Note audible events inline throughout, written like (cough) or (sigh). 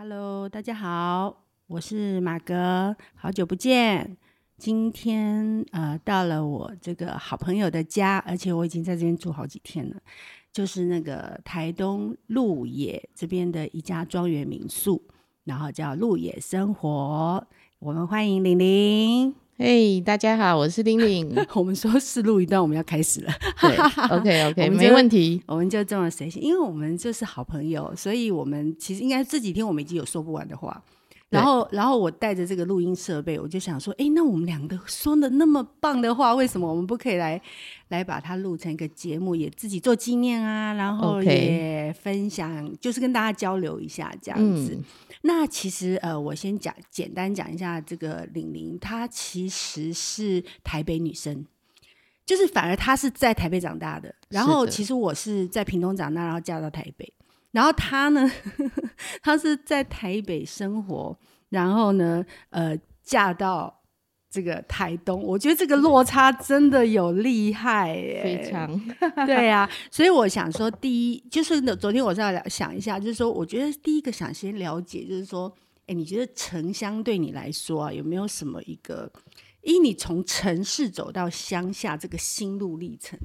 Hello，大家好，我是马哥，好久不见。今天呃，到了我这个好朋友的家，而且我已经在这边住好几天了，就是那个台东鹿野这边的一家庄园民宿，然后叫鹿野生活。我们欢迎玲玲。嘿，hey, 大家好，我是玲玲。(laughs) 我们说试录一段，我们要开始了。对，OK OK，(laughs) 没问题，我们就这么随性，因为我们就是好朋友，所以我们其实应该这几天我们已经有说不完的话。然后，然后我带着这个录音设备，我就想说，哎，那我们两个说的那么棒的话，为什么我们不可以来来把它录成一个节目，也自己做纪念啊？然后也分享.就是跟大家交流一下这样子。嗯、那其实呃，我先讲简单讲一下这个玲玲，她其实是台北女生，就是反而她是在台北长大的。然后其实我是在屏东长大，然后嫁到台北。然后他呢，(laughs) 他是在台北生活，然后呢，呃，嫁到这个台东。我觉得这个落差真的有厉害耶，非常对呀、啊。所以我想说，第一就是昨天我是要想一下，就是说，我觉得第一个想先了解，就是说，哎，你觉得城乡对你来说啊，有没有什么一个，因你从城市走到乡下这个心路历程？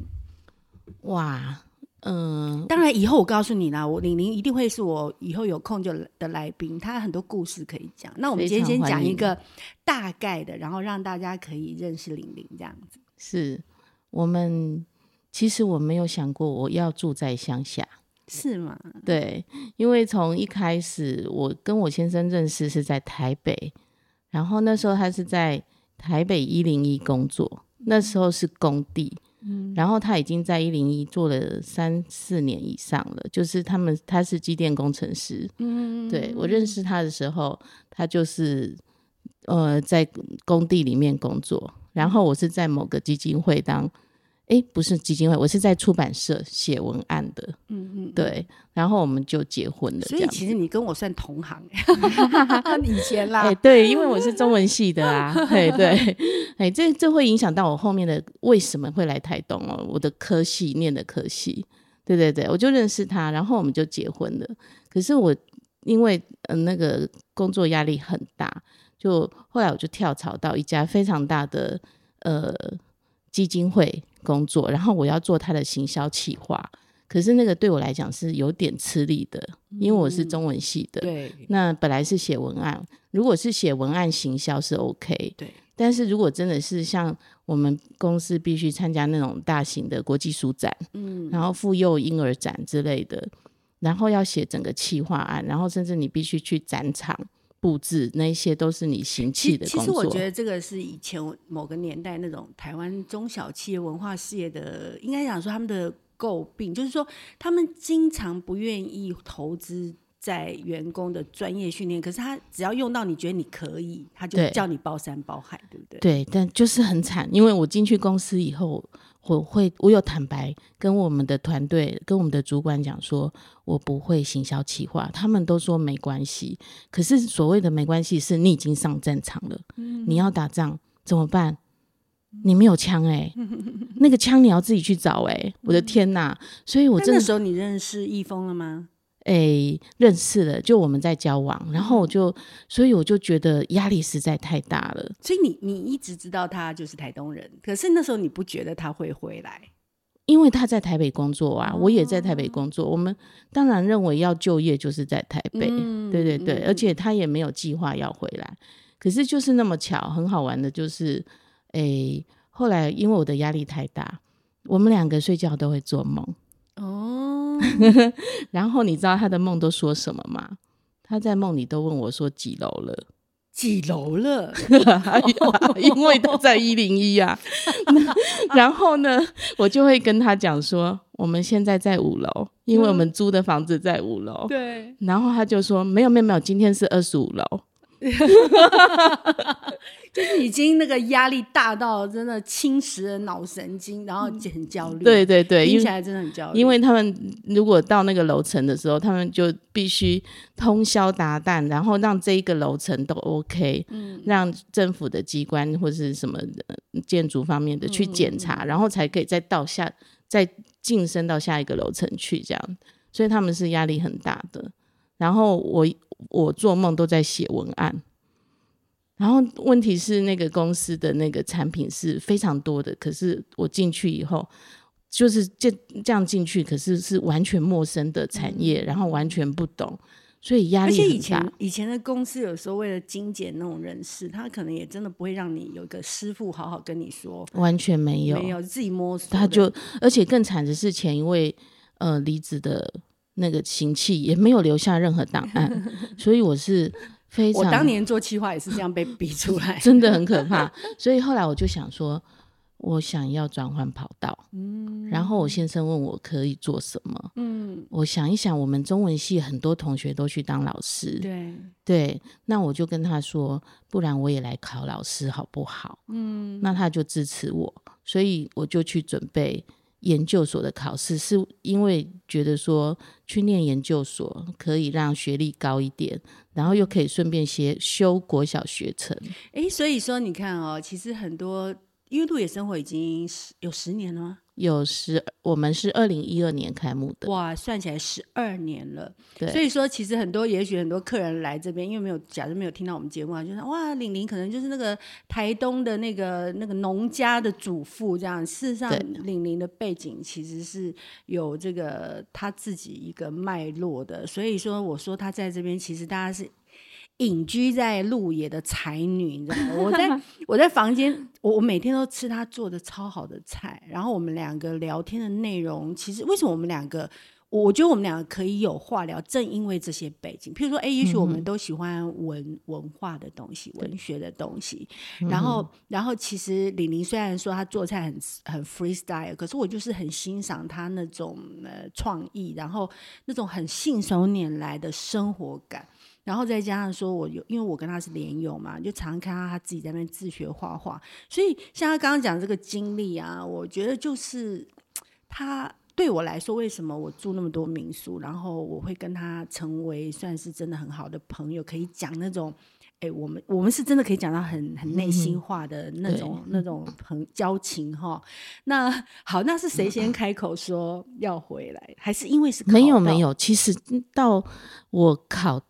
哇。嗯，当然，以后我告诉你啦，我玲玲一定会是我以后有空就的来宾，她很多故事可以讲。那我们今天先讲一个大概的，然后让大家可以认识玲玲这样子。是我们其实我没有想过我要住在乡下，是吗？对，因为从一开始我跟我先生认识是在台北，然后那时候他是在台北一零一工作，那时候是工地。嗯，然后他已经在一零一做了三四年以上了，就是他们他是机电工程师。嗯，对，我认识他的时候，他就是呃在工地里面工作，然后我是在某个基金会当。哎，不是基金会，我是在出版社写文案的。嗯嗯，对，然后我们就结婚了。所以其实你跟我算同行，(laughs) 以前啦。哎，对，因为我是中文系的啊。对对，哎，这这会影响到我后面的为什么会来台东哦？我的科系念的科系，对对对，我就认识他，然后我们就结婚了。可是我因为呃那个工作压力很大，就后来我就跳槽到一家非常大的呃基金会。工作，然后我要做他的行销企划，可是那个对我来讲是有点吃力的，因为我是中文系的。嗯、对，那本来是写文案，如果是写文案行销是 OK。对，但是如果真的是像我们公司必须参加那种大型的国际书展，嗯，然后妇幼婴儿展之类的，然后要写整个企划案，然后甚至你必须去展场。布置那一些都是你行气的工作。其实我觉得这个是以前某个年代那种台湾中小企业文化事业的，应该讲说他们的诟病，就是说他们经常不愿意投资在员工的专业训练，可是他只要用到你觉得你可以，他就叫你包山包海，对，对不对？对，但就是很惨，因为我进去公司以后。我会，我有坦白跟我们的团队、跟我们的主管讲说，我不会行销企划，他们都说没关系。可是所谓的没关系，是你已经上战场了，嗯、你要打仗怎么办？你没有枪哎、(laughs) 欸，那个枪你要自己去找哎、欸，我的天哪！所以我真的那时候你认识易峰了吗？诶、欸，认识了，就我们在交往，然后我就，所以我就觉得压力实在太大了。所以你你一直知道他就是台东人，可是那时候你不觉得他会回来？因为他在台北工作啊，我也在台北工作，哦、我们当然认为要就业就是在台北，嗯、对对对，嗯、而且他也没有计划要回来。可是就是那么巧，很好玩的就是，诶、欸，后来因为我的压力太大，我们两个睡觉都会做梦。哦，(laughs) 然后你知道他的梦都说什么吗？他在梦里都问我说几楼了？几楼了？(laughs) 因为他在一零一啊。(laughs) 然后呢，我就会跟他讲说，我们现在在五楼，因为我们租的房子在五楼。对。然后他就说，没有没有没有，今天是二十五楼。(laughs) 就是已经那个压力大到真的侵蚀了脑神经，然后就很焦虑。对对对，听起来真的很焦虑。因为他们如果到那个楼层的时候，他们就必须通宵达旦，然后让这一个楼层都 OK，嗯，让政府的机关或是什么建筑方面的去检查，嗯、然后才可以再到下再晋升到下一个楼层去这样。所以他们是压力很大的。然后我我做梦都在写文案。然后问题是那个公司的那个产品是非常多的，可是我进去以后。就是这这样进去，可是是完全陌生的产业，嗯、然后完全不懂，所以压力很大。而且以前以前的公司有时候为了精简那种人事，他可能也真的不会让你有一个师傅好好跟你说，完全没有，没有自己摸索。他就而且更惨的是，前一位呃离职的那个行气也没有留下任何档案，(laughs) 所以我是非常。我当年做企划也是这样被逼出来，(laughs) 真的很可怕。所以后来我就想说。我想要转换跑道，嗯，然后我先生问我可以做什么，嗯，我想一想，我们中文系很多同学都去当老师，对对，那我就跟他说，不然我也来考老师好不好？嗯，那他就支持我，所以我就去准备研究所的考试，是因为觉得说去念研究所可以让学历高一点，然后又可以顺便学修国小学程。诶，所以说你看哦，其实很多。因为鹿野生活已经十有十年了吗？有十，我们是二零一二年开幕的。哇，算起来十二年了。对，所以说其实很多，也许很多客人来这边，因为没有，假如没有听到我们节目啊，就是哇，玲玲可能就是那个台东的那个那个农家的主妇这样。事实上，玲玲的背景其实是有这个她自己一个脉络的。所以说，我说她在这边，其实大家是。隐居在鹿野的才女，你知道吗？我在 (laughs) 我在房间，我我每天都吃她做的超好的菜。然后我们两个聊天的内容，其实为什么我们两个，我觉得我们两个可以有话聊，正因为这些背景。譬如说，哎，也许我们都喜欢文文化的东西，文学的东西。然后，然后其实李宁虽然说她做菜很很 freestyle，可是我就是很欣赏她那种呃创意，然后那种很信手拈来的生活感。然后再加上说，我有因为我跟他是连友嘛，就常常看到他自己在那边自学画画。所以像他刚刚讲这个经历啊，我觉得就是他对我来说，为什么我住那么多民宿，然后我会跟他成为算是真的很好的朋友，可以讲那种，哎，我们我们是真的可以讲到很很内心话的那种、嗯、那种很交情哈。那好，那是谁先开口说要回来，还是因为是没有没有？其实到我考。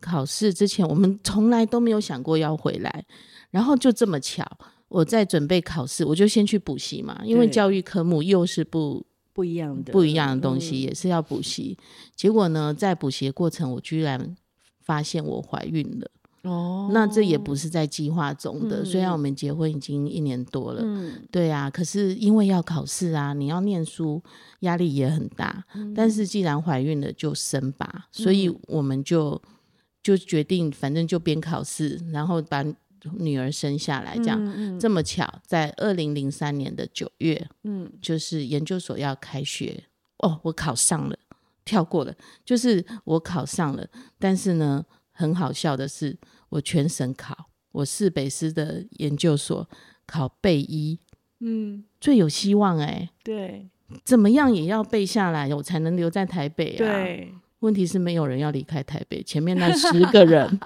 考试之前，我们从来都没有想过要回来，然后就这么巧，我在准备考试，我就先去补习嘛，因为教育科目又是不不一样的，不一样的东西，也是要补习。嗯、结果呢，在补习的过程，我居然发现我怀孕了。哦，那这也不是在计划中的，嗯、虽然我们结婚已经一年多了，嗯，对啊，可是因为要考试啊，你要念书，压力也很大。嗯、但是既然怀孕了，就生吧，所以我们就。就决定，反正就边考试，然后把女儿生下来，这样、嗯嗯、这么巧，在二零零三年的九月，嗯，就是研究所要开学，哦，我考上了，跳过了，就是我考上了，但是呢，很好笑的是，我全省考，我市北师的研究所考备一，嗯，最有希望哎、欸，对，怎么样也要背下来，我才能留在台北啊，对。问题是没有人要离开台北，前面那十个人，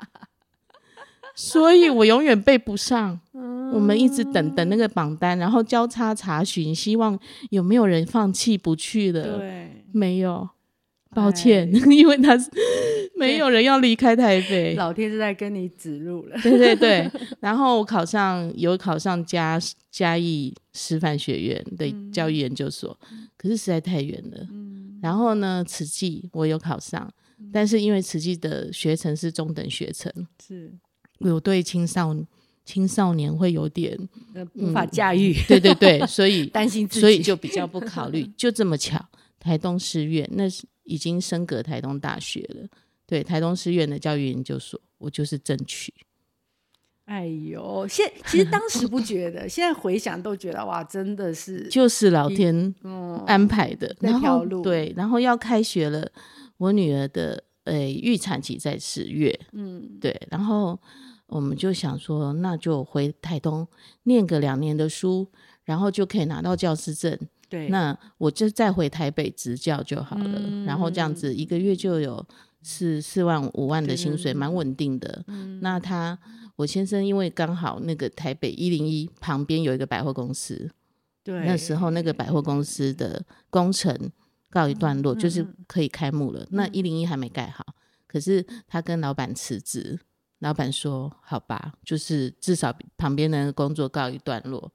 (laughs) 所以我永远背不上。嗯、我们一直等等那个榜单，然后交叉查询，希望有没有人放弃不去的。对，没有，抱歉，哎、(laughs) 因为他是 (laughs) 没有人要离开台北。老天是在跟你指路了。对对对，然后我考上，有考上嘉嘉义师范学院的教育研究所，嗯、可是实在太远了。嗯然后呢，慈济我有考上，嗯、但是因为慈济的学程是中等学程，是我对青少青少年会有点、呃、无法驾驭，对对对，所以 (laughs) 担心自己，所以就比较不考虑。就这么巧，台东师院那是已经升格台东大学了，对，台东师院的教育研究所，我就是争取。哎呦，现其实当时不觉得，(laughs) 现在回想都觉得哇，真的是就是老天安排的那条路。对，然后要开学了，我女儿的诶预产期在十月，嗯，对，然后我们就想说，那就回台东念个两年的书，然后就可以拿到教师证。对，那我就再回台北执教就好了，嗯、然后这样子一个月就有四四万五万的薪水，蛮稳定的。嗯、那他。我先生因为刚好那个台北一零一旁边有一个百货公司，对，那时候那个百货公司的工程告一段落，嗯、就是可以开幕了。嗯、那一零一还没盖好，可是他跟老板辞职，老板说好吧，就是至少旁边的工作告一段落，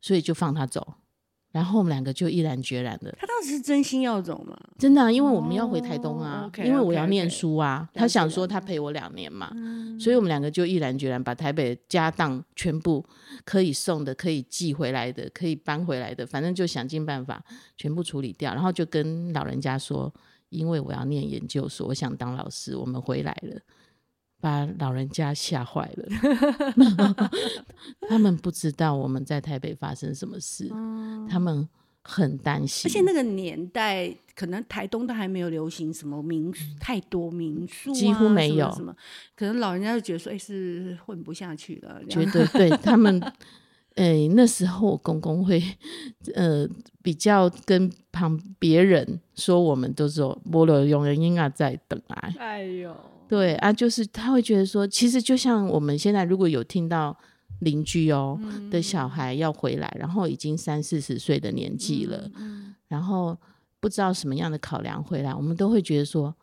所以就放他走。然后我们两个就毅然决然的。他当时是真心要走吗？真的、啊，因为我们要回台东啊，因为我要念书啊。他想说他陪我两年嘛，嗯、所以我们两个就毅然决然把台北家当全部可以送的、可以寄回来的、可以搬回来的，反正就想尽办法全部处理掉。然后就跟老人家说，因为我要念研究所，我想当老师，我们回来了。把老人家吓坏了，(laughs) 他们不知道我们在台北发生什么事，嗯、他们很担心。而且那个年代，可能台东都还没有流行什么民宿，太多民宿、啊，几乎没有什么。可能老人家就觉得说，哎、欸，是混不下去了。觉得对他们，(laughs) 哎、欸，那时候我公公会，呃，比较跟旁别人说，我们都说菠萝用人应该在等啊。哎呦。对啊，就是他会觉得说，其实就像我们现在如果有听到邻居哦、嗯、的小孩要回来，然后已经三四十岁的年纪了，嗯、然后不知道什么样的考量回来，我们都会觉得说，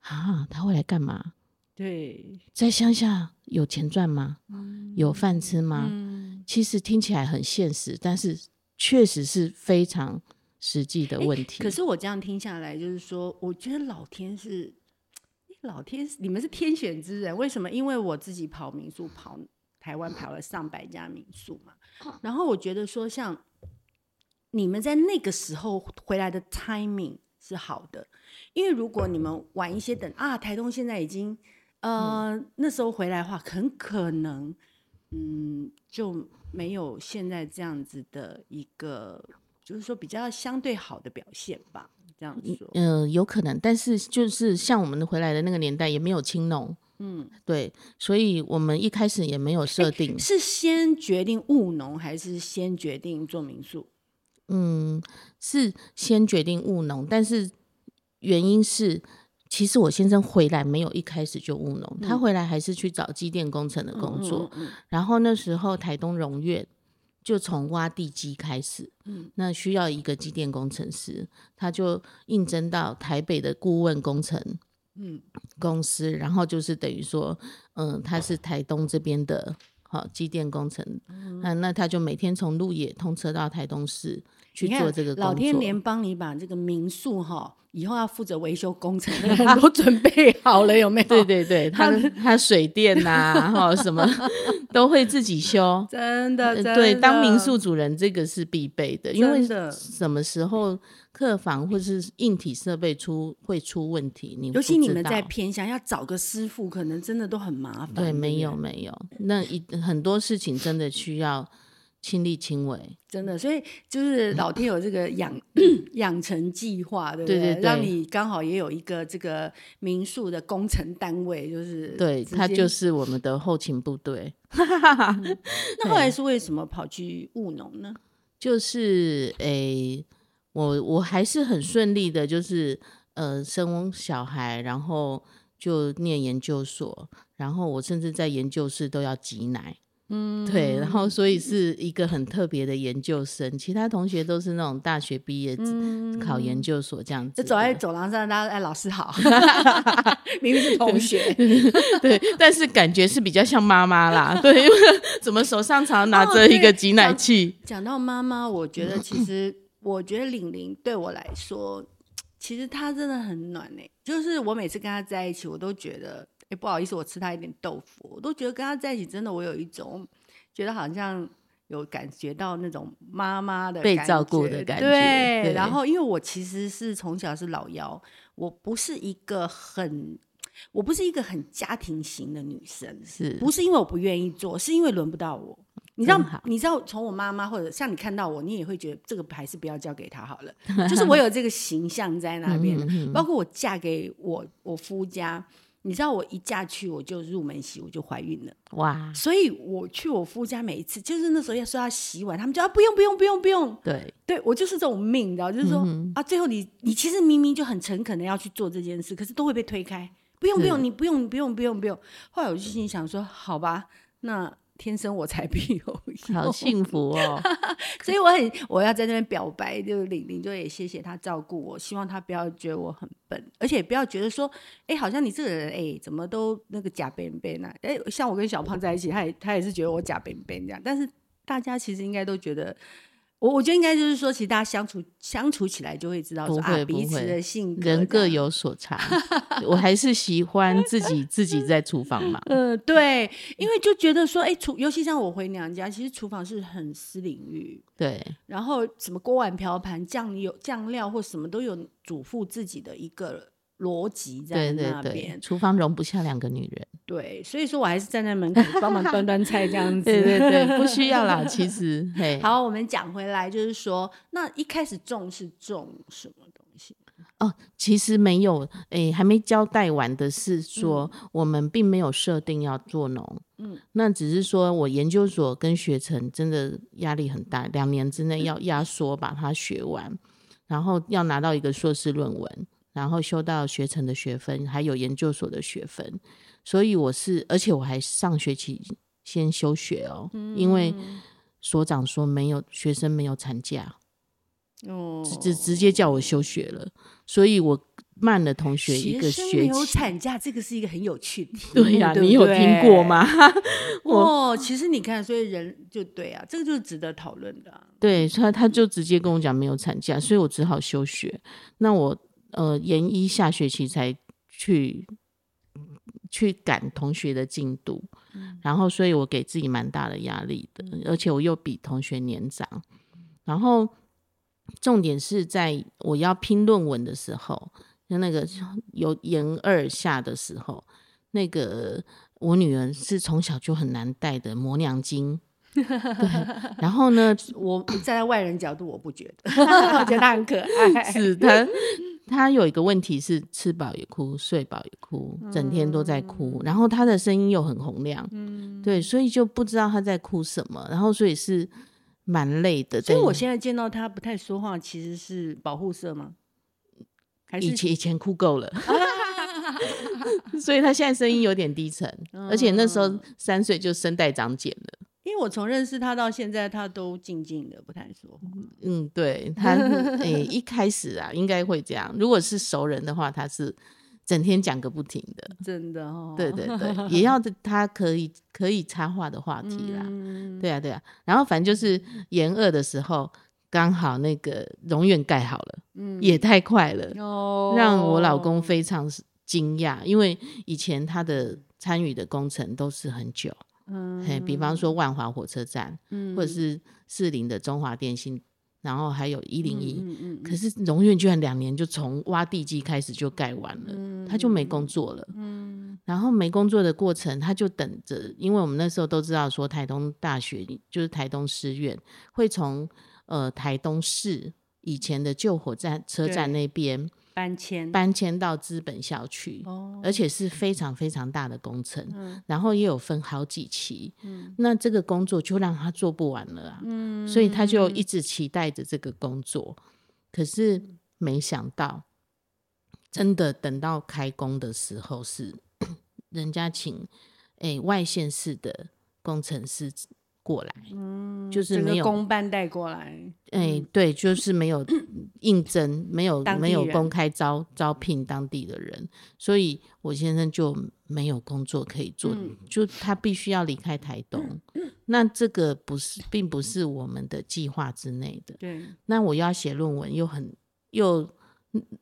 啊，他会来干嘛？对，在乡下有钱赚吗？嗯、有饭吃吗？嗯、其实听起来很现实，但是确实是非常实际的问题。可是我这样听下来，就是说，我觉得老天是。老天，你们是天选之人，为什么？因为我自己跑民宿，跑台湾跑了上百家民宿嘛。然后我觉得说，像你们在那个时候回来的 timing 是好的，因为如果你们晚一些等啊，台东现在已经呃、嗯、那时候回来的话，很可能嗯就没有现在这样子的一个，就是说比较相对好的表现吧。这样说，嗯、呃，有可能，但是就是像我们回来的那个年代，也没有青农，嗯，对，所以我们一开始也没有设定，是先决定务农，还是先决定做民宿？嗯，是先决定务农，但是原因是，其实我先生回来没有一开始就务农，嗯、他回来还是去找机电工程的工作，然后那时候台东荣苑。就从挖地基开始，嗯，那需要一个机电工程师，他就应征到台北的顾问工程，嗯，公司，然后就是等于说，嗯，他是台东这边的，好机电工程，嗯，那那他就每天从鹿野通车到台东市去做这个工作。老天连帮你把这个民宿哈。以后要负责维修工程的 (laughs) 人都准备好了，有没有？对对对，他他水电呐、啊，(laughs) 哈什么都会自己修，(laughs) 真的。真的对，当民宿主人这个是必备的，因为什么时候客房或是硬体设备出会出问题，你尤其你们在偏乡，要找个师傅，可能真的都很麻烦。对，没有没有，那一很多事情真的需要。亲力亲为，真的，所以就是老天有这个养 (clears throat) 养成计划，对不对？对对对，让你刚好也有一个这个民宿的工程单位，就是对，他就是我们的后勤部队。(laughs) (laughs) 嗯、那后来是为什么跑去务农呢？就是诶，我我还是很顺利的，就是呃，生小孩，然后就念研究所，然后我甚至在研究室都要挤奶。嗯，对，然后所以是一个很特别的研究生，其他同学都是那种大学毕业、嗯、考研究所这样子，就走在走廊上，大家哎，老师好，(laughs) 明明是同学，对，对，但是感觉是比较像妈妈啦，对，因为怎么手上常拿着一个挤奶器？讲、哦、到妈妈，我觉得其实，我觉得玲玲对我来说，其实她真的很暖呢、欸，就是我每次跟她在一起，我都觉得。哎，不好意思，我吃他一点豆腐，我都觉得跟他在一起真的，我有一种觉得好像有感觉到那种妈妈的被照顾的感觉。对，对，然后因为我其实是从小是老幺，我不是一个很，我不是一个很家庭型的女生，是不是因为我不愿意做，是因为轮不到我。你知道，你知道，从我妈妈或者像你看到我，你也会觉得这个还是不要交给他好了。就是我有这个形象在那边，(laughs) 包括我嫁给我我夫家。你知道我一嫁去我就入门洗，我就怀孕了哇！所以我去我夫家每一次，就是那时候要说要洗碗，他们就啊不用不用不用不用。对对，我就是这种命，你知道，就是说、嗯、啊，最后你你其实明明就很诚恳的要去做这件事，可是都会被推开。不用不用，你不用不用不用不用。后来我就心里想说，好吧，那天生我材必有用，(laughs) 好幸福哦！(laughs) 所以我很我要在那边表白，就是玲玲就也谢谢他照顾我，希望他不要觉得我很笨，而且不要觉得说，哎、欸，好像你这个人，哎、欸，怎么都那个假笨笨啊？哎、欸，像我跟小胖在一起，他也他也是觉得我假笨笨这样，但是大家其实应该都觉得。我我觉得应该就是说，其实大家相处相处起来就会知道说，说啊彼此的性格，人各有所长。我还是喜欢自己自己在厨房嘛。嗯，(laughs) 对，因为就觉得说，哎，厨尤其像我回娘家，其实厨房是很私领域。对，然后什么锅碗瓢盆、酱油酱料或什么都有，主妇自己的一个。逻辑在那边，对对对，厨房容不下两个女人。对，所以说我还是站在门口帮忙端端菜这样 (laughs) 子。对对对，不需要啦，(laughs) 其实。嘿，好，我们讲回来，就是说，那一开始种是种什么东西？哦，其实没有，诶，还没交代完的是说，嗯、我们并没有设定要做农。嗯，那只是说我研究所跟学程真的压力很大，两年之内要压缩把它学完，然后要拿到一个硕士论文。然后修到学程的学分，还有研究所的学分，所以我是，而且我还上学期先休学哦，嗯、因为所长说没有学生没有产假，哦，直直接叫我休学了，所以我慢了同学一个学期。没有产假，这个是一个很有趣的，(laughs) 对呀、啊，你有听过吗？(laughs) 哦，其实你看，所以人就对啊，这个就是值得讨论的、啊。对，他他就直接跟我讲没有产假，所以我只好休学。那我。呃，研一下学期才去去赶同学的进度，嗯、然后所以我给自己蛮大的压力的，嗯、而且我又比同学年长，然后重点是在我要拼论文的时候，就那个有研二下的时候，那个我女儿是从小就很难带的磨娘精，对，(laughs) 然后呢，我站在外人角度我不觉得，(laughs) 我觉得她很可爱，是的。他有一个问题是吃饱也哭，睡饱也哭，整天都在哭。嗯、然后他的声音又很洪亮，嗯、对，所以就不知道他在哭什么。然后所以是蛮累的。所以我现在见到他不太说话，其实是保护色吗？还是以前以前哭够了，(laughs) 所以他现在声音有点低沉，嗯、而且那时候三岁就声带长茧了。我从认识他到现在，他都静静的，不太说话。嗯，对他，诶、欸，一开始啊，应该会这样。如果是熟人的话，他是整天讲个不停的，真的哦。对对对，也要他可以可以插话的话题啦。嗯、对啊对啊，然后反正就是研二的时候，刚好那个容院盖好了，嗯，也太快了，哦，让我老公非常惊讶，因为以前他的参与的工程都是很久。嗯，嘿，比方说万华火车站，嗯，或者是士林的中华电信，然后还有一零一，嗯嗯，可是荣院居然两年就从挖地基开始就盖完了，嗯，他就没工作了，嗯，然后没工作的过程，他就等着，因为我们那时候都知道说台东大学就是台东师院会从呃台东市以前的旧火车站车站那边。搬迁搬迁到资本校区，哦、而且是非常非常大的工程，嗯、然后也有分好几期，嗯、那这个工作就让他做不完了啊，嗯、所以他就一直期待着这个工作，可是没想到，真的等到开工的时候是 (coughs) 人家请、欸、外县市的工程师。过来，嗯，就是没有公办带过来，哎、欸，对，就是没有应征，没有没有公开招招聘当地的人，所以我先生就没有工作可以做，嗯、就他必须要离开台东。(clears throat) 嗯、那这个不是，并不是我们的计划之内的。对，那我要写论文，又很又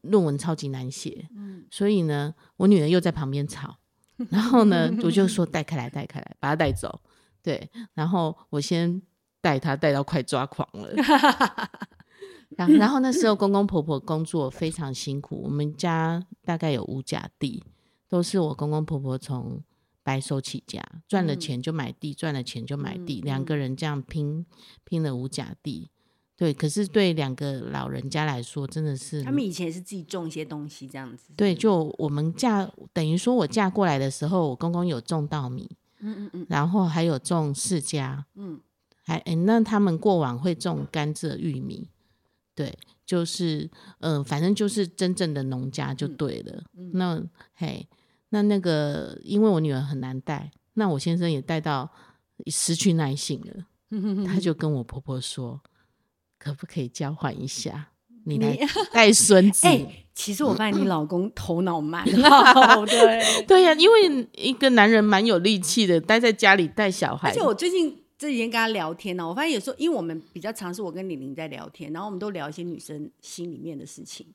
论文超级难写，嗯，所以呢，我女儿又在旁边吵，然后呢，我就说 (laughs) 带开来，带开来，把她带走。对，然后我先带他带到快抓狂了，(laughs) 然后然后那时候公公婆婆工作非常辛苦，我们家大概有五甲地，都是我公公婆婆从白手起家，赚了钱就买地，赚了钱就买地，两个人这样拼拼了五甲地。对，可是对两个老人家来说，真的是他们以前也是自己种一些东西这样子。对，就我们嫁等于说我嫁过来的时候，我公公有种稻米。嗯嗯嗯，然后还有种释迦，嗯，还诶，那他们过往会种甘蔗、玉米，对，就是嗯、呃，反正就是真正的农家就对了。嗯嗯、那嘿，那那个因为我女儿很难带，那我先生也带到失去耐性了，他就跟我婆婆说，可不可以交换一下？你来 (laughs) 带孙子。欸，(laughs) 其实我发现你老公头脑蛮好，(laughs) 对对呀，因为一个男人蛮有力气的，待在家里带小孩。而且我最近这几天跟他聊天呢，我发现有时候，因为我们比较常是我跟李玲在聊天，然后我们都聊一些女生心里面的事情。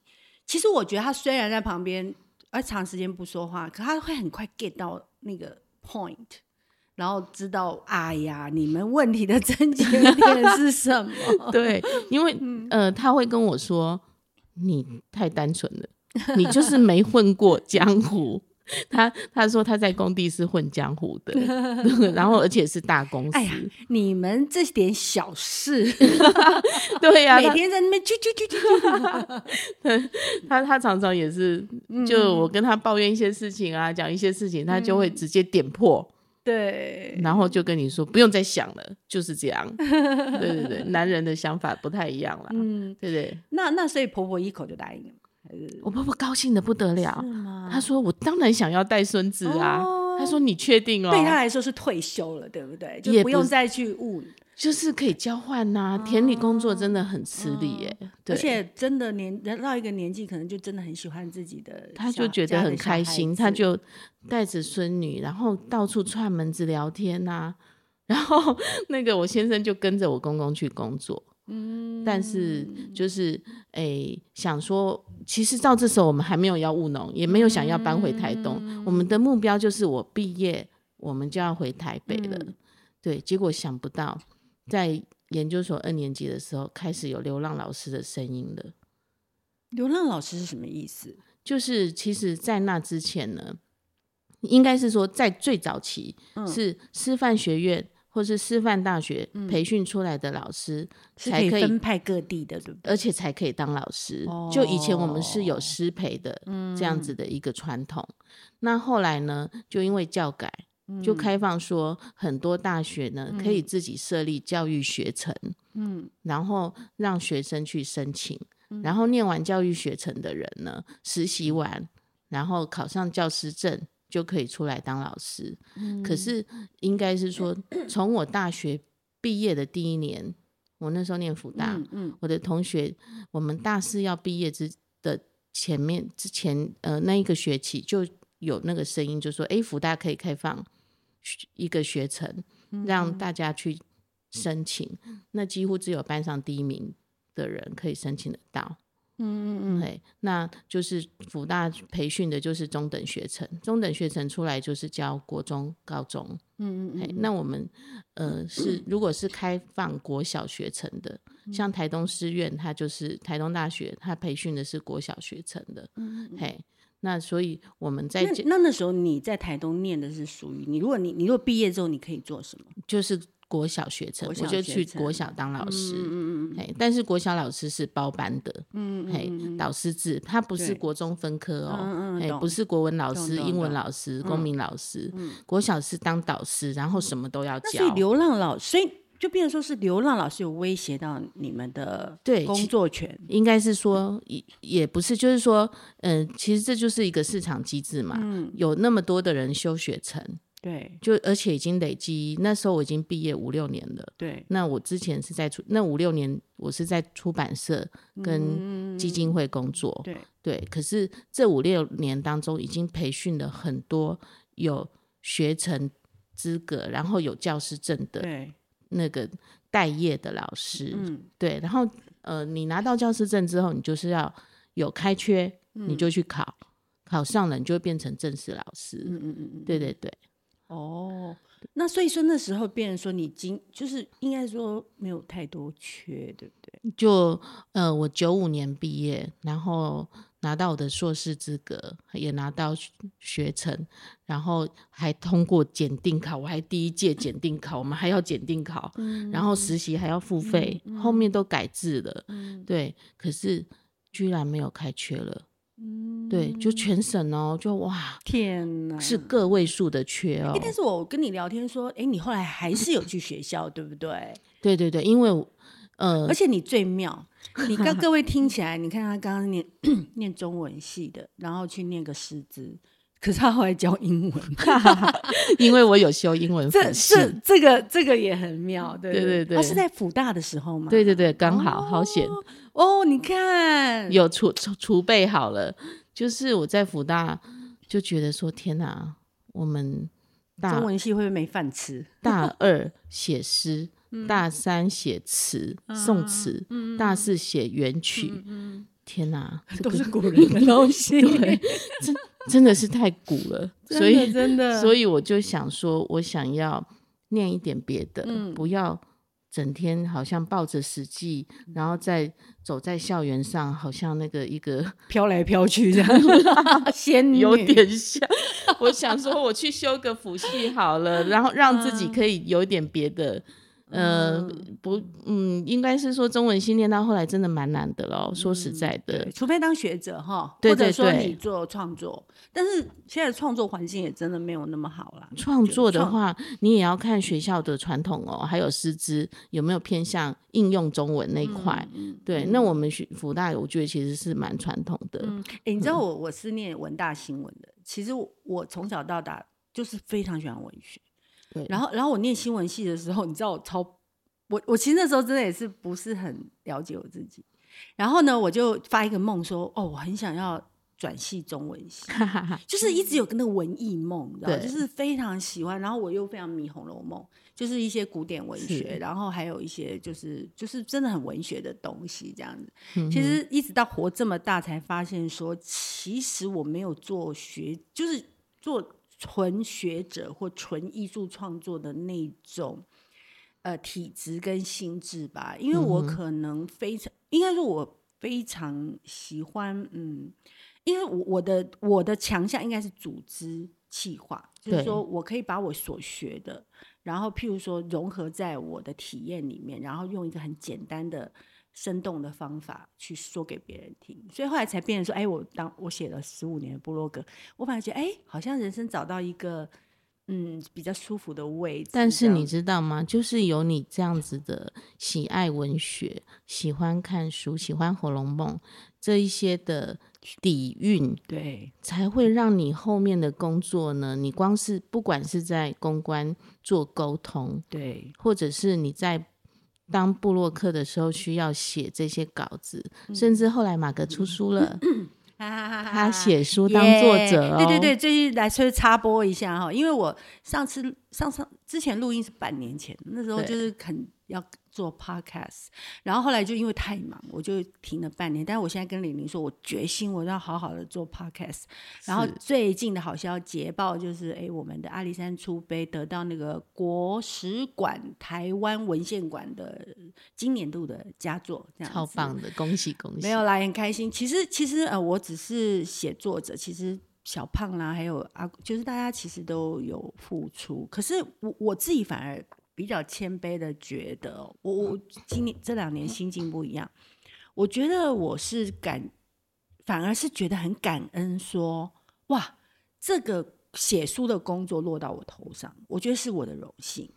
其实我觉得他虽然在旁边，而长时间不说话，可他会很快 (laughs) get 到那个 point。然后知道，哎呀，你们问题的症结点是什么？对，因为呃，他会跟我说，你太单纯了，(laughs) 你就是没混过江湖。(laughs) 他他说他在工地是混江湖的，(laughs) 然后而且是大公司。哎呀，你们这点小事，对呀、啊，每天在那边啾啾啾啾。他他常常也是，就我跟他抱怨一些事情啊，讲一些事情，他就会直接点破。对，然后就跟你说不用再想了，就是这样。(laughs) 对对对，男人的想法不太一样了。嗯，对对。那那所以婆婆一口就答应了，我婆婆高兴的不得了。她说我当然想要带孙子啊。哦、她说你确定哦？对她来说是退休了，对不对？就不用再去务。就是可以交换呐、啊，田里工作真的很吃力耶，而且真的年人到一个年纪，可能就真的很喜欢自己的，他就觉得很开心，他就带着孙女，然后到处串门子聊天呐、啊，(laughs) 然后那个我先生就跟着我公公去工作，嗯，但是就是诶、欸、想说，其实到这时候我们还没有要务农，也没有想要搬回台东，嗯、我们的目标就是我毕业我们就要回台北了，嗯、对，结果想不到。在研究所二年级的时候，开始有流浪老师的声音了。流浪老师是什么意思？就是其实，在那之前呢，应该是说，在最早期是师范学院或是师范大学培训出来的老师才可以分派各地的，对不对？而且才可以当老师。就以前我们是有师培的这样子的一个传统。那后来呢，就因为教改。就开放说，很多大学呢、嗯、可以自己设立教育学程，嗯，然后让学生去申请，嗯、然后念完教育学程的人呢，实习完，然后考上教师证，就可以出来当老师。嗯、可是应该是说，从我大学毕业的第一年，我那时候念福大，嗯嗯、我的同学，我们大四要毕业之的前面之前，呃，那一个学期就有那个声音，就说，哎，福大可以开放。一个学程，让大家去申请，嗯、那几乎只有班上第一名的人可以申请得到。嗯嗯嗯，对，那就是福大培训的，就是中等学程，中等学程出来就是教国中、高中。嗯嗯嗯，那我们呃是如果是开放国小学程的，嗯、像台东师院，它就是台东大学，它培训的是国小学程的。嗯嗯，嘿。那所以我们在那那，那时候你在台东念的是属于你，如果你你如果毕业之后你可以做什么？就是国小学程，我就去国小当老师。嗯嗯嗯。但是国小老师是包班的。嗯嗯。嗯，导师制，他不是国中分科哦。嗯嗯。不是国文老师、英文老师、公民老师。嗯。国小是当导师，然后什么都要教。所以流浪老师，所以。就变成说是流浪老师有威胁到你们的对工作权，应该是说也也不是，就是说，嗯、呃，其实这就是一个市场机制嘛。嗯，有那么多的人修学成，对，就而且已经累积，那时候我已经毕业五六年了，对。那我之前是在出那五六年，我是在出版社跟基金会工作，对、嗯、对。可是这五六年当中，已经培训了很多有学成资格，然后有教师证的，对。那个待业的老师，嗯，对，然后呃，你拿到教师证之后，你就是要有开缺，嗯、你就去考，考上了，你就会变成正式老师，嗯嗯嗯嗯，对对对，哦，那所以说那时候变成说你今就是应该说没有太多缺，对不对？就呃，我九五年毕业，然后。拿到我的硕士资格，也拿到学成，然后还通过检定考，我还第一届检定考，我们还要检定考，嗯、然后实习还要付费，嗯、后面都改制了，嗯、对，可是居然没有开缺了，嗯、对，就全省哦，就哇，天哪，是个位数的缺哦。但是我跟你聊天说，哎，你后来还是有去学校，对不对？对对对，因为。呃，而且你最妙，(laughs) 你跟各位听起来，你看他刚刚念 (coughs) 念中文系的，然后去念个师资，可是他后来教英文，(laughs) 因为我有修英文这这这个这个也很妙，对对对对。他是在辅大的时候嘛？对对对，刚好好险哦。你看，有储储储备好了，就是我在辅大就觉得说，天哪，我们大中文系会不会没饭吃？大二写诗，大三写词宋词，大四写元曲。天哪，(laughs) 都是古人的东西，(laughs) 对，真真的是太古了，(laughs) 所以真的，所以我就想说，我想要念一点别的，嗯、不要整天好像抱着《史记》，然后在走在校园上，好像那个一个飘来飘去这样，仙女。有点像。我想说，我去修个辅系好了，然后让自己可以有点别的。呃，不，嗯，应该是说中文系念到后来真的蛮难的咯。说实在的，除非当学者哈，或者说你做创作，但是现在创作环境也真的没有那么好了。创作的话，你也要看学校的传统哦，还有师资有没有偏向应用中文那一块。对，那我们学福大，我觉得其实是蛮传统的。哎，你知道我我是念文大新闻的，其实我从小到大就是非常喜欢文学。对，然后，然后我念新闻系的时候，你知道我超，我我其实那时候真的也是不是很了解我自己。然后呢，我就发一个梦说，哦，我很想要转系中文系，(laughs) 就是一直有个那个文艺梦，你知道，就是非常喜欢。然后我又非常迷《红楼梦》，就是一些古典文学，然后还有一些就是就是真的很文学的东西这样子。其实一直到活这么大，才发现说，其实我没有做学，就是做。纯学者或纯艺术创作的那种呃体质跟心智吧，因为我可能非常，应该说我非常喜欢，嗯，因为我我的我的强项应该是组织企划，就是说我可以把我所学的，然后譬如说融合在我的体验里面，然后用一个很简单的。生动的方法去说给别人听，所以后来才变成说，哎，我当我写了十五年的部落格，我反而觉得，哎，好像人生找到一个嗯比较舒服的位置。但是你知道吗？就是有你这样子的喜爱文学、喜欢看书、喜欢《红楼梦》这一些的底蕴，对，才会让你后面的工作呢。你光是不管是在公关做沟通，对，或者是你在。当布洛克的时候，需要写这些稿子，嗯、甚至后来马格出书了，(laughs) 嗯、他写书当作者、哦 yeah, 对对对，最近来说插播一下哈，因为我上次上上之前录音是半年前，那时候就是很要。做 podcast，然后后来就因为太忙，我就停了半年。但是我现在跟李玲说，我决心我要好好的做 podcast。然后最近的好消息捷报就是，哎，我们的阿里山出杯得到那个国史馆台湾文献馆的今年度的佳作，这样超棒的，恭喜恭喜！没有啦，很开心。其实其实呃，我只是写作者，其实小胖啦，还有阿，就是大家其实都有付出。可是我我自己反而。比较谦卑的觉得，我我今年这两年心境不一样，我觉得我是感，反而是觉得很感恩说，说哇，这个写书的工作落到我头上，我觉得是我的荣幸。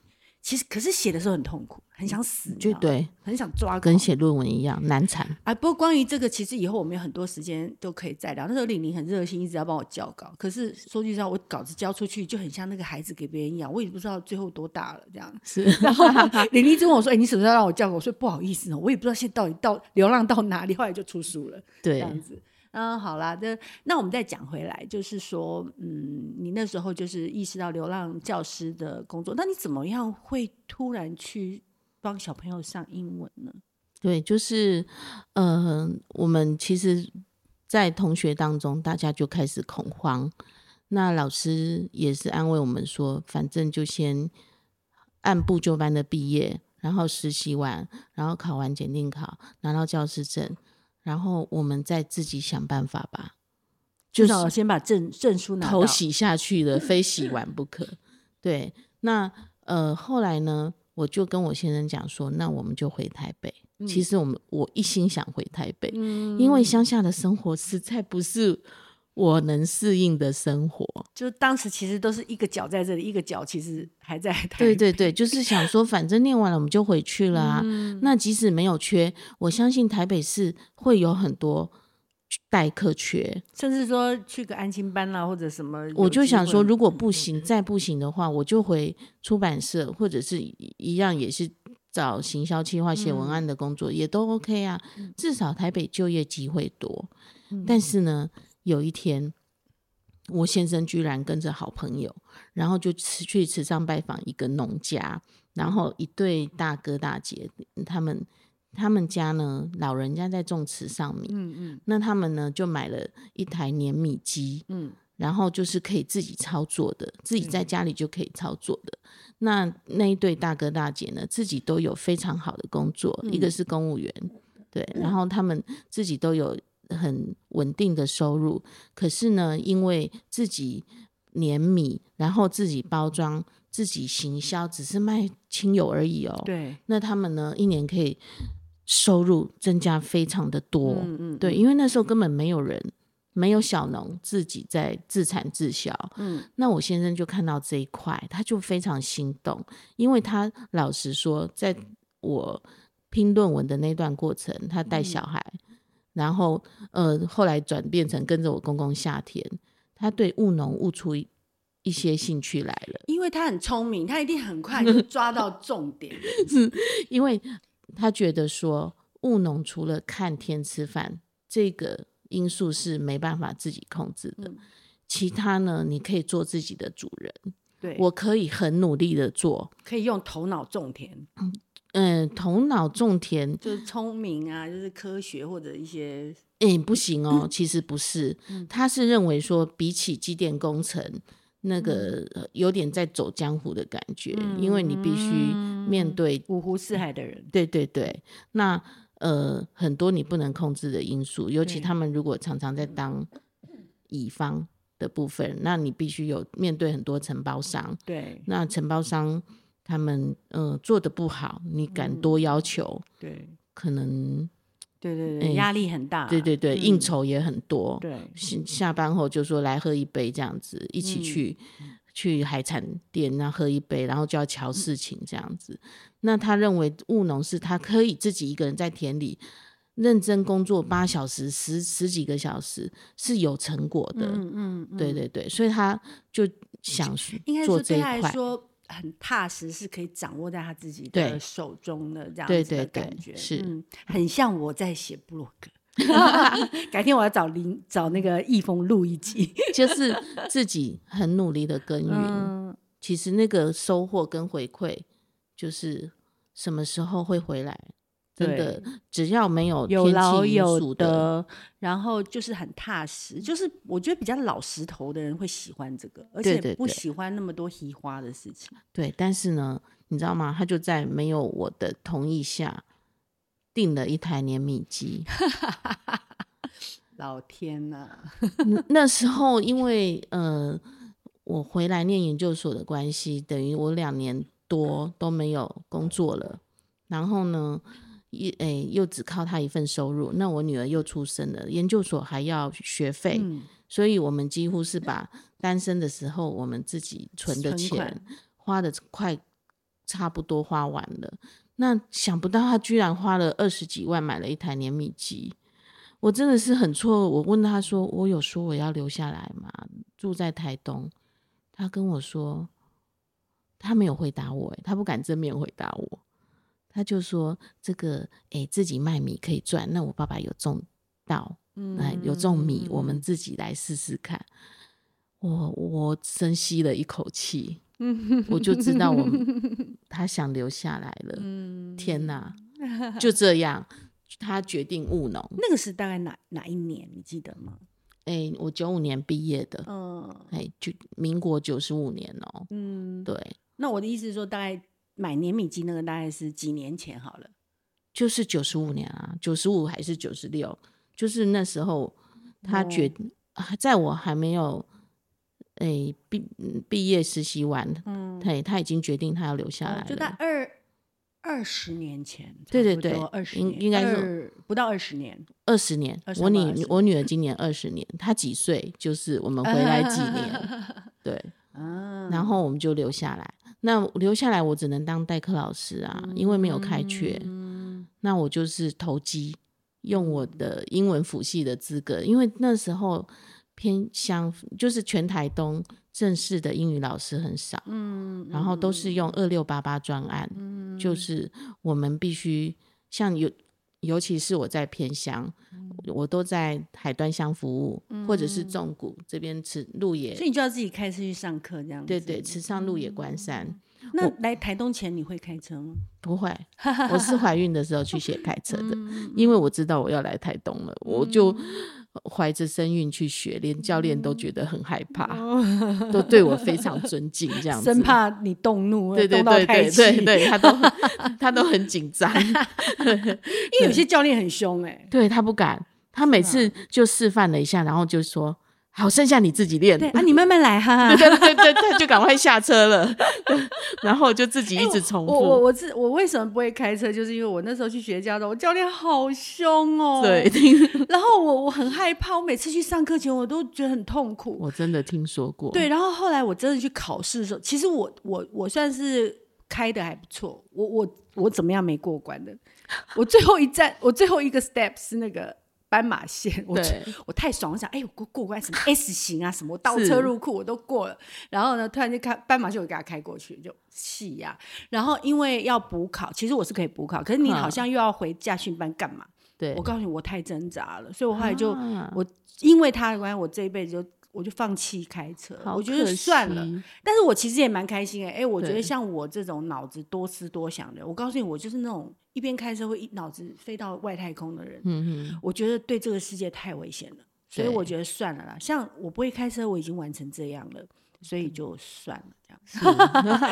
其实，可是写的时候很痛苦，很想死，就对，很想抓，跟写论文一样难产。啊，不过关于这个，其实以后我们有很多时间都可以再聊。那时候玲玲很热心，一直要帮我校稿。可是说句实话，我稿子交出去就很像那个孩子给别人养，我也不知道最后多大了这样。是，然后玲玲就问我说：“哎、欸，你什么时候让我校稿？”我说：“不好意思呢，我也不知道现在到底到流浪到哪里。”后来就出书了，对，这样子。嗯，好啦，那那我们再讲回来，就是说，嗯，你那时候就是意识到流浪教师的工作，那你怎么样会突然去帮小朋友上英文呢？对，就是，呃，我们其实，在同学当中，大家就开始恐慌，那老师也是安慰我们说，反正就先按部就班的毕业，然后实习完，然后考完检定考，拿到教师证。然后我们再自己想办法吧，至少先把证证书拿到，头洗下去了，非洗完不可。对，那呃后来呢，我就跟我先生讲说，那我们就回台北。嗯、其实我们我一心想回台北，嗯、因为乡下的生活实在不是。我能适应的生活，就当时其实都是一个脚在这里，一个脚其实还在。(laughs) 对对对，就是想说，反正念完了我们就回去了啊。嗯、那即使没有缺，我相信台北市会有很多代课缺，甚至说去个安心班啦，或者什么。我就想说，如果不行，嗯、再不行的话，我就回出版社，或者是一样也是找行销企划、写文案的工作，嗯、也都 OK 啊。至少台北就业机会多。嗯、但是呢，有一天，我先生居然跟着好朋友，然后就去池上拜访一个农家，然后一对大哥大姐他们。他们家呢，老人家在种池上米，嗯嗯，那他们呢就买了一台碾米机，嗯，然后就是可以自己操作的，自己在家里就可以操作的。嗯、那那一对大哥大姐呢，自己都有非常好的工作，嗯、一个是公务员，对，然后他们自己都有很稳定的收入。可是呢，因为自己碾米，然后自己包装、自己行销，只是卖亲友而已哦。对，那他们呢，一年可以。收入增加非常的多，嗯嗯，对，因为那时候根本没有人，没有小农自己在自产自销，嗯，那我先生就看到这一块，他就非常心动，因为他老实说，在我拼论文的那段过程，他带小孩，嗯、然后呃，后来转变成跟着我公公下田，他对务农悟出一些兴趣来了，因为他很聪明，他一定很快就抓到重点，(laughs) 是因为。他觉得说，务农除了看天吃饭这个因素是没办法自己控制的，嗯、其他呢，你可以做自己的主人。对，我可以很努力的做，可以用头脑种田。嗯，头脑种田就是聪明啊，就是科学或者一些。哎、欸，不行哦，(clears throat) 其实不是，嗯、他是认为说，比起机电工程。那个有点在走江湖的感觉，嗯、因为你必须面对五湖四海的人。对对对，那呃很多你不能控制的因素，尤其他们如果常常在当乙方的部分，那你必须有面对很多承包商。对，那承包商他们呃做的不好，你敢多要求？嗯、对，可能。对对对，压力很大，啊。对对对，嗯、应酬也很多。对，下班后就说来喝一杯这样子，一起去、嗯、去海产店，然后喝一杯，然后就要乔事情这样子。嗯、那他认为务农是他可以自己一个人在田里认真工作八小时、十十几个小时是有成果的。嗯嗯，嗯对对对，所以他就想做这一块。很踏实，是可以掌握在他自己的手中的这样子的感觉，对对对是、嗯、很像我在写部落格。(laughs) 改天我要找林找那个易峰录一集，(laughs) 就是自己很努力的耕耘，嗯、其实那个收获跟回馈，就是什么时候会回来？真的，只要没有有劳有的，然后就是很踏实，就是我觉得比较老石头的人会喜欢这个，而且不喜欢那么多虚花的事情。对，但是呢，你知道吗？他就在没有我的同意下订了一台碾米机。(laughs) 老天呐！那 (laughs) 时候因为呃，我回来念研究所的关系，等于我两年多都没有工作了，然后呢？一诶、欸，又只靠他一份收入，那我女儿又出生了，研究所还要学费，嗯、所以我们几乎是把单身的时候我们自己存的钱花的快差不多花完了。那想不到他居然花了二十几万买了一台碾米机，我真的是很错愕。我问他说：“我有说我要留下来吗？住在台东？”他跟我说，他没有回答我，他不敢正面回答我。他就说：“这个，哎、欸，自己卖米可以赚。那我爸爸有种稻，嗯，有种米，我们自己来试试看。我我深吸了一口气，嗯，我就知道我们 (laughs) 他想留下来了。嗯，天哪，(laughs) 就这样，他决定务农。那个是大概哪哪一年？你记得吗？哎、欸，我九五年毕业的，嗯，哎，就民国九十五年哦、喔。嗯，对。那我的意思是说，大概。买碾米机那个大概是几年前好了，就是九十五年啊，九十五还是九十六？就是那时候他决，哦、在我还没有诶毕毕业实习完，嗯，他他已经决定他要留下来了，就在二二十年前，对对对，二十应应该是不到二十年，二十年。我女我女儿今年二十年，她几岁？就是我们回来几年，(laughs) 对，嗯，然后我们就留下来。那留下来，我只能当代课老师啊，因为没有开缺。嗯、那我就是投机，用我的英文辅系的资格，因为那时候偏乡就是全台东正式的英语老师很少，嗯，然后都是用二六八八专案，嗯，就是我们必须像有。尤其是我在偏乡，嗯、我都在海端乡服务，嗯、或者是纵谷这边吃路野，所以你就要自己开车去上课这样子。对对，池上路野关山。嗯、那来台东前你会开车吗？不会，(laughs) 我是怀孕的时候去学开车的，嗯、因为我知道我要来台东了，嗯、我就。怀着身孕去学，连教练都觉得很害怕，嗯、都对我非常尊敬，这样子，生怕你动怒，对对对对对对，他都他都很紧张，(laughs) 因为有些教练很凶哎、欸，对他不敢，他每次就示范了一下，然后就说。好，剩下你自己练。对啊，你慢慢来哈。(laughs) 对对对对，就赶快下车了，(laughs) 然后就自己一直重复。我我我自我为什么不会开车？就是因为我那时候去学驾照，我教练好凶哦。对。(laughs) 然后我我很害怕，我每次去上课前我都觉得很痛苦。我真的听说过。对，然后后来我真的去考试的时候，其实我我我算是开的还不错。我我我怎么样没过关的？我最后一站，我最后一个 step 是那个。斑马线，(laughs) 我对我太爽，我想，哎、欸，我过过关什么 (laughs) S 型啊，什么我倒车入库我都过了，然后呢，突然就开斑马线，我给他开过去，就气呀、啊。然后因为要补考，其实我是可以补考，可是你好像又要回驾训班干嘛？对，我告诉你，我太挣扎了，所以我后来就、啊、我因为他的关系，我这一辈子就。我就放弃开车，我觉得算了。但是我其实也蛮开心哎、欸，哎、欸，我觉得像我这种脑子多思多想的，我告诉你，我就是那种一边开车会一脑子飞到外太空的人。嗯哼我觉得对这个世界太危险了，所以我觉得算了啦。像我不会开车，我已经完成这样了，所以就算了这样。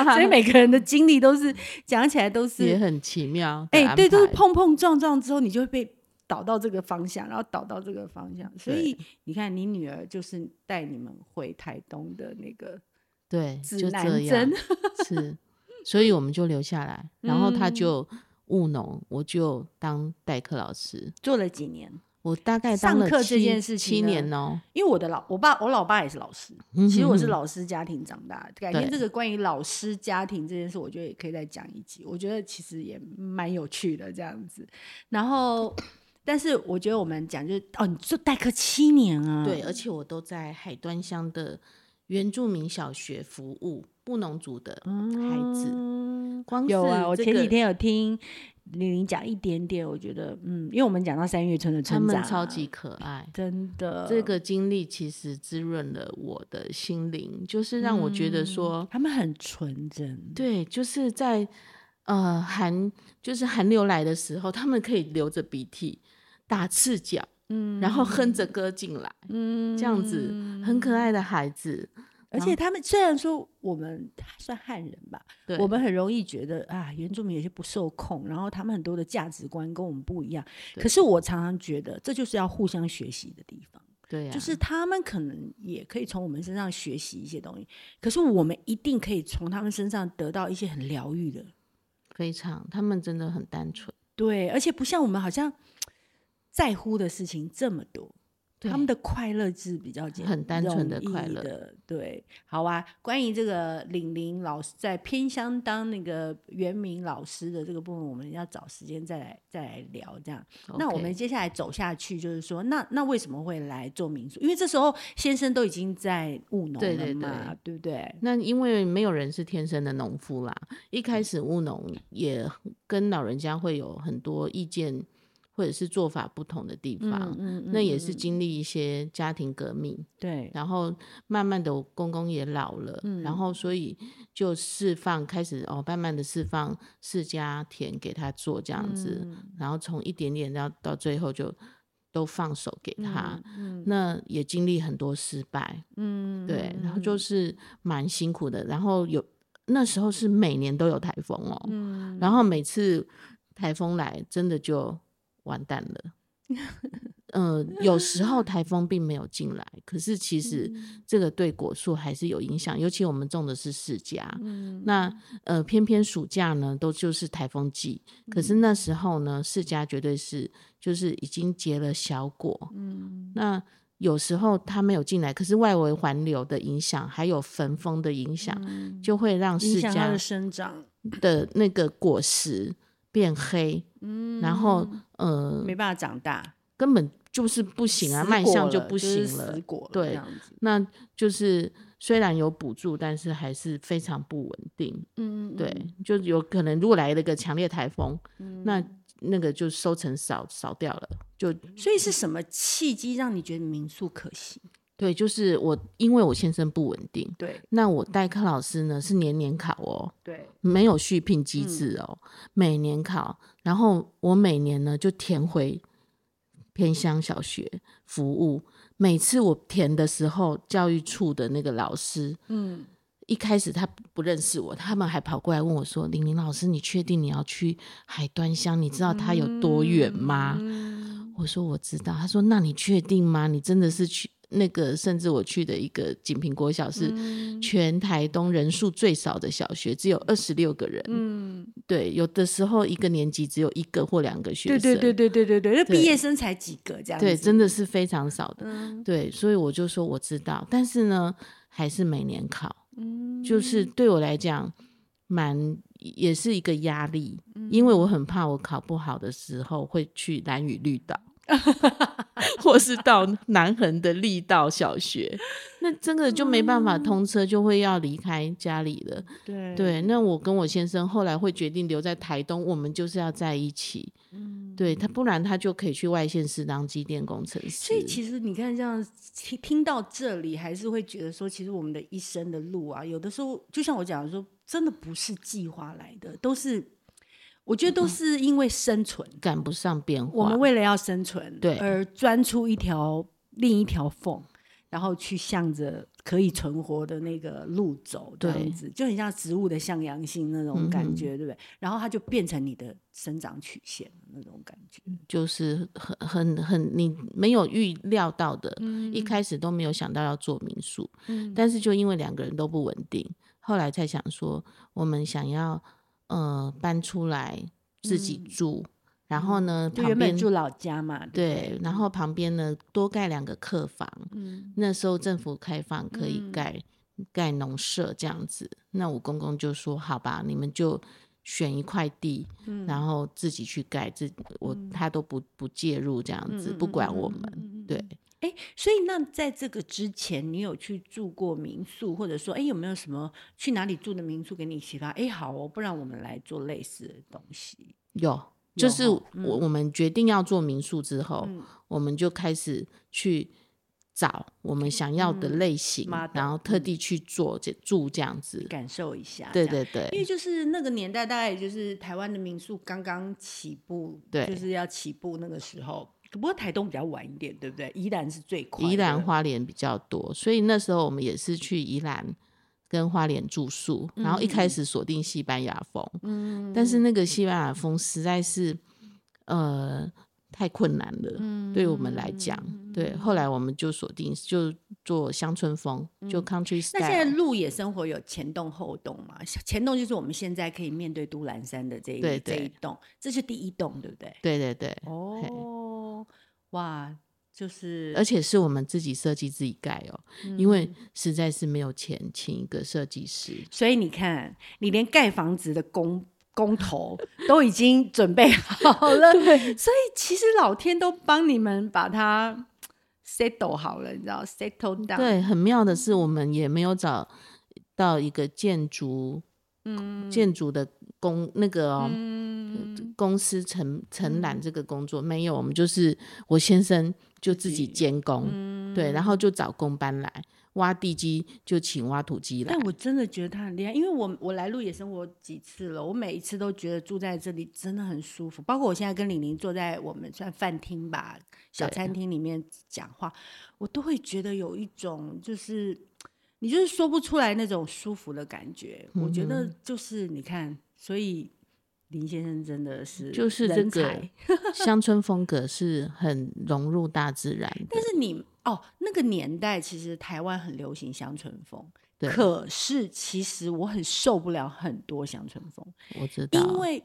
(laughs) 所以每个人的经历都是讲起来都是也很奇妙。哎、欸，对，都是碰碰撞撞之后，你就会被。导到这个方向，然后导到这个方向，所以你看，你女儿就是带你们回台东的那个，对，就这样，(laughs) 是，所以我们就留下来，然后他就务农，我就当代课老师，做了几年，我大概上课这件事情七年哦，因为我的老我爸我老爸也是老师，其实我是老师家庭长大，改天这个关于老师家庭这件事，我觉得也可以再讲一集，我觉得其实也蛮有趣的这样子，然后。但是我觉得我们讲就是哦，你做代课七年啊，对，而且我都在海端乡的原住民小学服务布农族的孩子。嗯、光有啊，我前几天有听玲玲讲一点点，我觉得嗯，因为我们讲到三月村的村长、啊，他们超级可爱，真的。这个经历其实滋润了我的心灵，就是让我觉得说、嗯、他们很纯真。对，就是在呃寒就是寒流来的时候，他们可以流着鼻涕。打赤脚，嗯，然后哼着歌进来，嗯，这样子很可爱的孩子，而且他们虽然说我们算汉人吧，对，我们很容易觉得啊，原住民有些不受控，然后他们很多的价值观跟我们不一样。可是我常常觉得，这就是要互相学习的地方，对啊，就是他们可能也可以从我们身上学习一些东西，可是我们一定可以从他们身上得到一些很疗愈的，非常，他们真的很单纯，对，而且不像我们好像。在乎的事情这么多，对他们的快乐是比较简单，很单纯的快乐。对，好啊。关于这个玲玲老师在偏乡当那个原民老师的这个部分，我们要找时间再来再来聊。这样，Okay. 那我们接下来走下去，就是说，那那为什么会来做民宿？因为这时候先生都已经在务农了嘛，对，对，对，对不对？那因为没有人是天生的农夫啦，一开始务农也跟老人家会有很多意见。或者是做法不同的地方，嗯嗯嗯、那也是经历一些家庭革命，对，然后慢慢的公公也老了，嗯、然后所以就释放开始哦，慢慢的释放释迦田给他做这样子，嗯、然后从一点点到到最后就都放手给他，那也经历很多失败，嗯，对，然后就。是蛮辛苦的，然后有那时候是每年都有台风哦，嗯、然后每次台风来真的就。完蛋了，嗯、呃，有时候台风并没有进来，可是其实这个对果树还是有影响，尤其我们种的是释迦，嗯、那呃偏偏暑假呢都就是台风季，可是那时候呢释迦绝对是就是已经结了小果，嗯、那有时候它没有进来，可是外围环流的影响还有焚风的影响，嗯、就会让释迦的生长。的那个果实变黑，嗯、然后呃没办法长大，根本就是不行啊，卖相就不行了。死果了对，那就是虽然有补助，但是还是非常不稳定。嗯，对，就有可能如果来了个强烈台风，嗯、那那个就收成少少掉了。就所以是什么契机让你觉得民宿可行？对，就是我，因为我先生不稳定。对，那我代课老师呢是年年考哦。对，没有续聘机制哦，嗯、每年考。然后我每年呢就填回偏乡小学服务。每次我填的时候，教育处的那个老师，嗯，一开始他不认识我，他们还跑过来问我说：“玲玲老师，你确定你要去海端乡？你知道它有多远吗？”嗯、我说：“我知道。”他说：“那你确定吗？你真的是去？”那个甚至我去的一个锦屏国小是全台东人数最少的小学，只有二十六个人。嗯，对，有的时候一个年级只有一个或两个学生。对对对对对对对，那毕业生才几个这样子。对，真的是非常少的。嗯、对，所以我就说我知道，但是呢，还是每年考。嗯，就是对我来讲，蛮也是一个压力，嗯、因为我很怕我考不好的时候会去蓝屿绿岛。(laughs) 或是到南横的力道小学，那真的就没办法通车，就会要离开家里了。对对，那我跟我先生后来会决定留在台东，我们就是要在一起。嗯，对他，不然他就可以去外县市当机电工程师。所以其实你看，这样听听到这里，还是会觉得说，其实我们的一生的路啊，有的时候就像我讲的说，真的不是计划来的，都是。我觉得都是因为生存。赶不上变化，我们为了要生存，对，而钻出一条另一条缝，然后去向着可以存活的那个路走，这样子就很像植物的向阳性那种感觉，对不对？然后它就变成你的生长曲线那种感觉，就是很很很你没有预料到的，一开始都没有想到要做民宿，嗯。但是就因为两个人都不稳定，后来才想说我们想要。呃，搬出来自己住，嗯、然后呢，就原本住老家嘛，对，对，然后旁边呢多盖两个客房，嗯，那时候政府开放可以盖、嗯、盖农舍这样子，那我公公就说好吧，你们就选一块地，嗯、然后自己去盖，自我他都不不介入这样子，嗯、不管我们，对。哎，所以那在这个之前，你有去住过民宿，或者说，哎，有没有什么去哪里住的民宿给你启发？哎，好哦，不然我们来做类似的东西。有，就是我、嗯、我们决定要做民宿之后，嗯、我们就开始去找我们想要的类型，嗯、然后特地去做这住这样子，感受一下。对对对，因为就是那个年代，大概也就是台湾的民宿刚刚起步，对，就是要起步那个时候。不过台东比较晚一点，对不对？宜兰是最快。宜兰花莲比较多，所以那时候我们也是去宜兰跟花莲住宿，嗯、然后一开始锁定西班牙风，嗯，但是那个西班牙风实在是呃太困难了，嗯、对我们来讲，嗯、对，后来我们就锁定就做乡村风，就 country style。那现在鹿野生活有前栋后栋嘛？前栋就是我们现在可以面对都兰山的这一这一栋，这是第一栋，对不对？对对对，哦。哇，就是，而且是我们自己设计自己盖哦，嗯、因为实在是没有钱请一个设计师，所以你看，你连盖房子的工工头都已经准备好了，(laughs) 对，所以其实老天都帮你们把它 settle 好了，你知道 settle down。对，很妙的是，我们也没有找到一个建筑，嗯，建筑的。公那个、哦嗯、公司承承揽这个工作、嗯、没有，我们就是我先生就自己监工，嗯、对，然后就找工班来挖地基，就请挖土机来。但我真的觉得他很厉害，因为我我来鹿野生活几次了，我每一次都觉得住在这里真的很舒服。包括我现在跟李玲坐在我们算饭厅吧小餐厅里面讲话，我都会觉得有一种就是你就是说不出来那种舒服的感觉。嗯、我觉得就是你看。所以林先生真的是就是这个 (laughs) 乡村风格是很融入大自然。但是你哦，那个年代其实台湾很流行乡村风，可是其实我很受不了很多乡村风。我知道，因为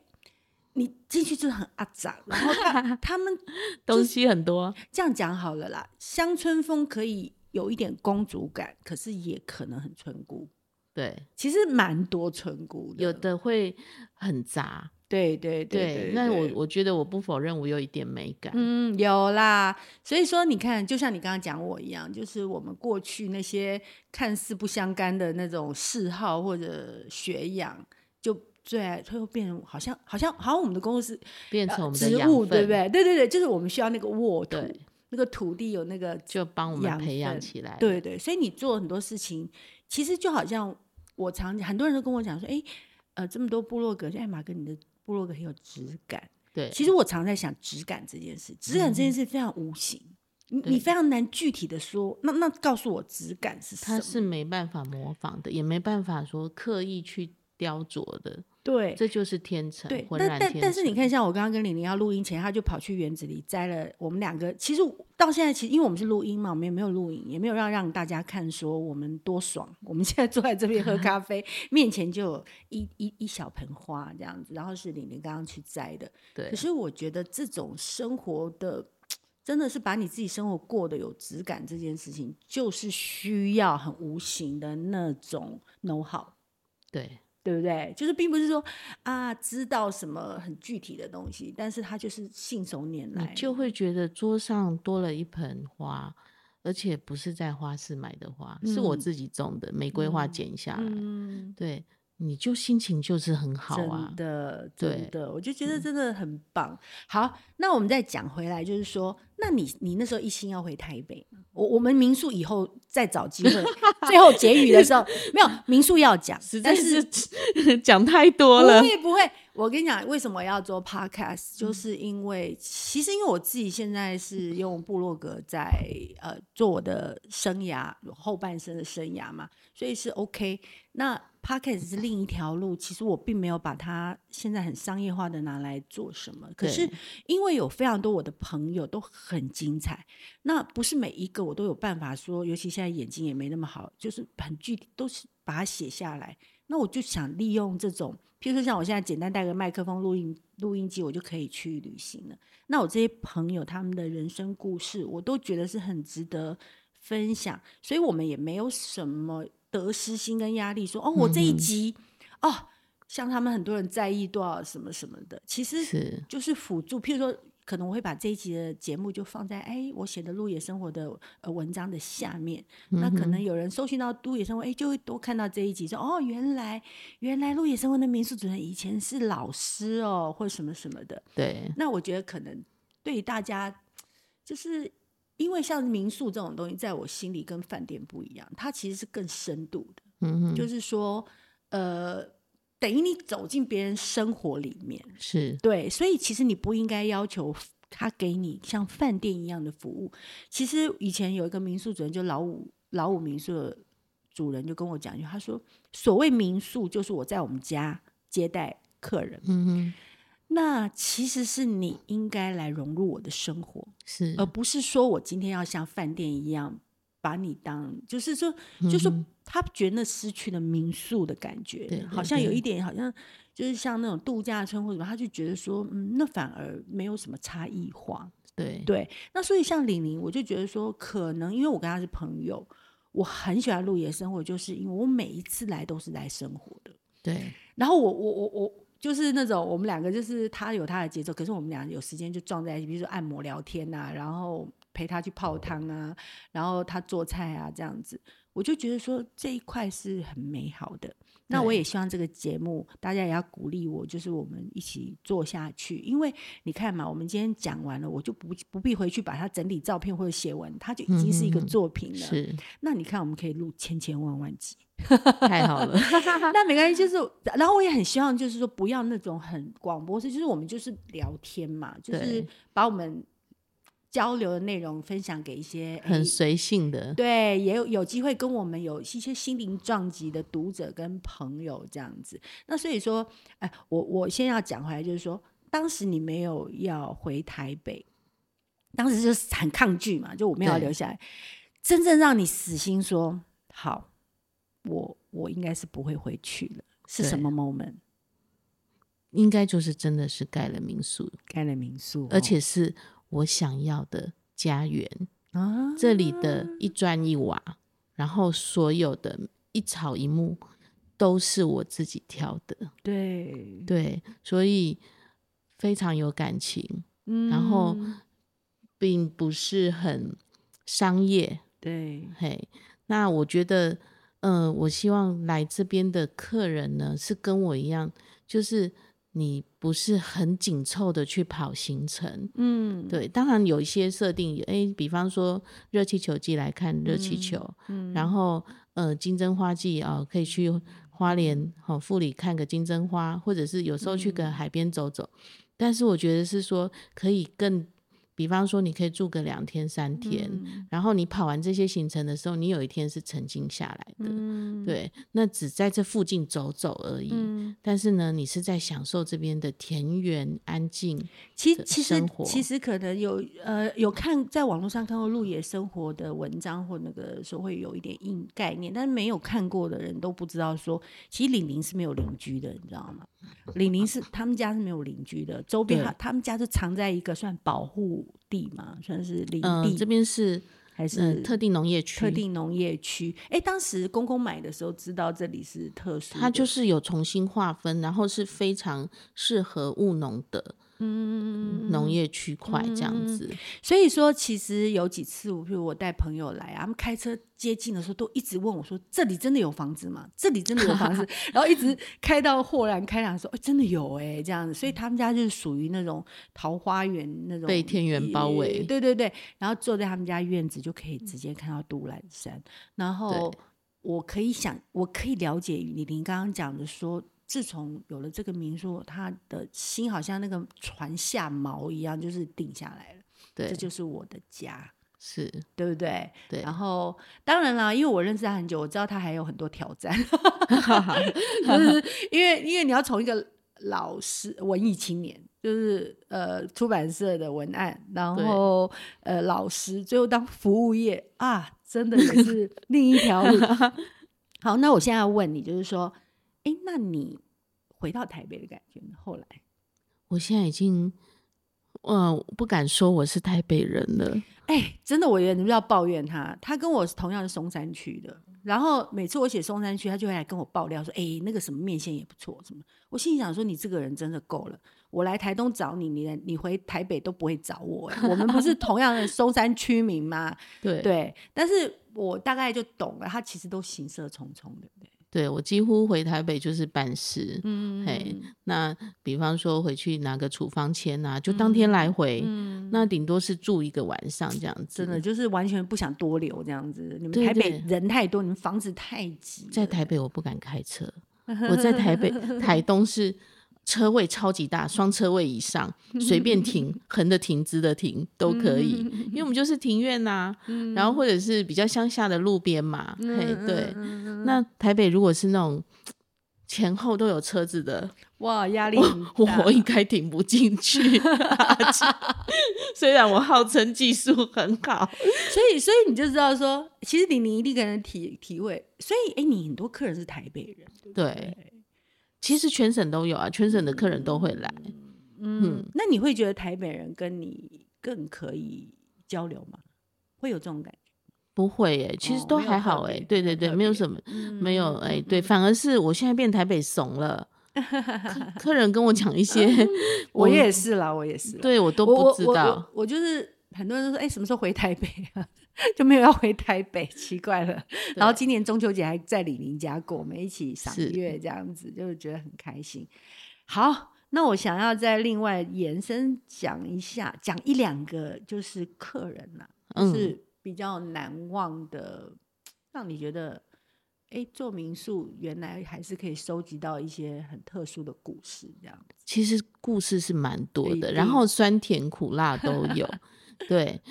你进去就很阿杂，然后他 (laughs) 他们东西很多。这样讲好了啦，乡村风可以有一点公主感，可是也可能很村姑。对，其实蛮多村姑的，有的会很杂，对对对，那我我觉得我不否认我有一点美感。嗯，有啦。所以说，你看，就像你刚刚讲我一样，就是我们过去那些看似不相干的那种嗜好或者学养，就最爱，最后变成好像好像好像我们的工作室变成我们的植物，对不对？对对对，就是我们需要那个沃土，对那个土地有那个就帮我们培养起来。对对，所以你做很多事情，其实就好像我常很多人都跟我讲说，哎，呃，这么多部落格，就艾玛跟你的。部落格很有质感，对。其实我常在想质感这件事，质感这件事非常无形，嗯、你你非常难具体的说。那那告诉我质感是什么？它是没办法模仿的，也没办法说刻意去雕琢的。对，这就是天成。对，但但但是你看，像我刚刚跟玲玲要录音前，他就跑去园子里摘了。我们两个其实到现在，其实因为我们是录音嘛，我们也没有录影，也没有让让大家看说我们多爽。我们现在坐在这边喝咖啡，(laughs) 面前就有一一一小盆花这样子，然后是玲玲刚刚去摘的。对。可是我觉得这种生活的，真的是把你自己生活过得有质感这件事情，就是需要很无形的那种 know how。对。对不对？就是并不是说啊，知道什么很具体的东西，但是他就是信手拈来，你就会觉得桌上多了一盆花，而且不是在花市买的花，嗯、是我自己种的玫瑰花剪下来，嗯、对。你就心情就是很好啊，真的，真的，我就觉得真的很棒。嗯、好，那我们再讲回来，就是说，那你你那时候一心要回台北，我我们民宿以后再找机会，(laughs) 最后结语的时候没有民宿要讲，实在是 (laughs) 讲太多了，不会不会。我跟你讲，为什么要做 podcast，就是因为、嗯、其实因为我自己现在是用部落格在呃做我的生涯后半生的生涯嘛，所以是 OK。那 Podcast 是另一条路，其实我并没有把它现在很商业化的拿来做什么。可是因为有非常多我的朋友都很精彩，那不是每一个我都有办法说，尤其现在眼睛也没那么好，就是很具体都是把它写下来。那我就想利用这种，譬如说像我现在简单带个麦克风、录音录音机，我就可以去旅行了。那我这些朋友他们的人生故事，我都觉得是很值得分享，所以我们也没有什么。得失心跟压力，说哦，我这一集、嗯、哦，像他们很多人在意多少什么什么的，其实就是辅助。譬如说，可能我会把这一集的节目就放在哎，我写的鹿野生活的呃文章的下面。嗯、那可能有人搜寻到鹿野生活，哎，就会多看到这一集，说哦，原来原来鹿野生活的民宿主人以前是老师哦，或什么什么的。对。那我觉得可能对于大家就是。因为像民宿这种东西，在我心里跟饭店不一样，它其实是更深度的。嗯哼，就是说，呃，等于你走进别人生活里面，是对，所以其实你不应该要求他给你像饭店一样的服务。其实以前有一个民宿主人，就老五老五民宿的主人就跟我讲一句，他说：“所谓民宿，就是我在我们家接待客人。”嗯哼。那其实是你应该来融入我的生活，是，而不是说我今天要像饭店一样把你当，就是说，嗯、就是说他觉得那失去了民宿的感觉，对对对，好像有一点，好像就是像那种度假村或者什么，他就觉得说，嗯，那反而没有什么差异化，对对。那所以像李宁，我就觉得说，可能因为我跟他是朋友，我很喜欢露野生活，就是因为我每一次来都是来生活的，对。然后我我我我。就是那种我们两个，就是他有他的节奏，可是我们俩有时间就撞在一起，比如说按摩、聊天啊，然后陪他去泡汤啊，然后他做菜啊，这样子，我就觉得说这一块是很美好的。那我也希望这个节目大家也要鼓励我，就是我们一起做下去，因为你看嘛，我们今天讲完了，我就不不必回去把它整理照片或者写文，它就已经是一个作品了。嗯、是，那你看我们可以录千千万万集。(laughs) 太好了，那没关系，就是，然后我也很希望，就是说不要那种很广播式，就是我们就是聊天嘛，就是把我们交流的内容分享给一些很随性的，对，也有有机会跟我们有一些心灵撞击的读者跟朋友这样子。那所以说，哎，我我先要讲回来，就是说，当时你没有要回台北，当时就是很抗拒嘛，就我们要留下来，真正让你死心说好。我我应该是不会回去了，是什么 moment？应该就是真的是盖了民宿，盖了民宿，而且是我想要的家园啊！这里的一砖一瓦，然后所有的一草一木，都是我自己挑的。对对，所以非常有感情，嗯，然后并不是很商业。对，嘿，那我觉得，嗯、呃，我希望来这边的客人呢，是跟我一样，就是。你不是很紧凑的去跑行程，嗯，对，当然有一些设定，诶、欸，比方说热气球季来看热气球，嗯，嗯，然后呃金针花季啊、哦，可以去花莲好富里看个金针花，或者是有时候去个海边走走，嗯、但是我觉得是说可以更。比方说，你可以住个两天三天，嗯，然后你跑完这些行程的时候，你有一天是沉静下来的，嗯，对，那只在这附近走走而已。嗯，但是呢，你是在享受这边的田园安静。其其实其实可能有呃有看在网络上看过鹿野生活的文章或那个时候会有一点硬概念，但是没有看过的人都不知道说，其实李宁是没有邻居的，你知道吗？李宁是他们家是没有邻居的，周边他他们家是藏在一个算保护地嘛，算是林地。嗯，这边是还是、嗯、特定农业区？特定农业区。哎，当时公公买的时候知道这里是特殊，它就是有重新划分，然后是非常适合务农的。嗯，农业区块这样子，嗯，所以说其实有几次，我比如我带朋友来啊，他们开车接近的时候，都一直问我说：“这里真的有房子吗？这里真的有房子？” (laughs) 然后一直开到豁然开朗，说：“哎，真的有哎、欸，这样子。”所以他们家就是属于那种桃花源那种，被田园包围。对对对，然后坐在他们家院子就可以直接看到都兰山。然后我可以想，我可以了解李玲刚刚讲的说。自从有了这个民宿，他的心好像那个船下锚一样，就是定下来了。对，这就是我的家，是对不对？对。然后，当然啦，因为我认识他很久，我知道他还有很多挑战，(laughs) 就是因为因为你要从一个老师、文艺青年，就是呃出版社的文案，然后呃老师，最后当服务业啊，真的也是另一条路。(laughs) 好，那我现在要问你，就是说。哎，那你回到台北的感觉呢？后来，我现在已经，呃，不敢说我是台北人了。哎，真的，我也不要抱怨他。他跟我是同样是松山区的，然后每次我写松山区，他就会来跟我爆料说：“哎，那个什么面线也不错。”什么？我心里想说：“你这个人真的够了。我来台东找你，你你回台北都不会找我。我们不是同样的松山区民吗？(laughs) 对对。但是我大概就懂了，他其实都行色匆匆对不，对。对，我几乎回台北就是办事，嗯，嘿，那比方说回去拿个处方签啊，就当天来回，嗯，那顶多是住一个晚上这样子，真的就是完全不想多留这样子。你们台北人太多，你们房子太挤，在台北我不敢开车，(laughs) 我在台北台东是。车位超级大，双车位以上，随便停，(laughs) 横的停，直的停都可以，因为我们就是庭院呐、然后或者是比较乡下的路边嘛、嗯，嘿，对、嗯。那台北如果是那种前后都有车子的，哇，压力，我，我应该停不进去。(laughs) 虽然我号称技术很好，所以所以你就知道说，其实你你一定可能体体会，所以哎，你很多客人是台北人，对。其实全省都有啊，全省的客人都会来。嗯，嗯，那你会觉得台北人跟你更可以交流吗？会有这种感觉？不会耶、欸，其实都还好哎、欸。对对对，没有什么，嗯、没有哎、欸。对，反而是我现在变台北怂了。(laughs) 客客人跟我讲一些，(laughs) 我也是啦，我也是。对我都不知道。我，我，我，我就是很多人都说，哎、欸，什么时候回台北啊？就没有要回台北，奇怪了。然后今年中秋节还在李宁家过，我们一起赏月，这样子就是觉得很开心。好，那我想要再另外延伸讲一下，讲一两个就是客人呐、是比较难忘的，嗯、让你觉得哎，做民宿原来还是可以收集到一些很特殊的故事，这样子。其实故事是蛮多的，然后酸甜苦辣都有。(laughs) 对，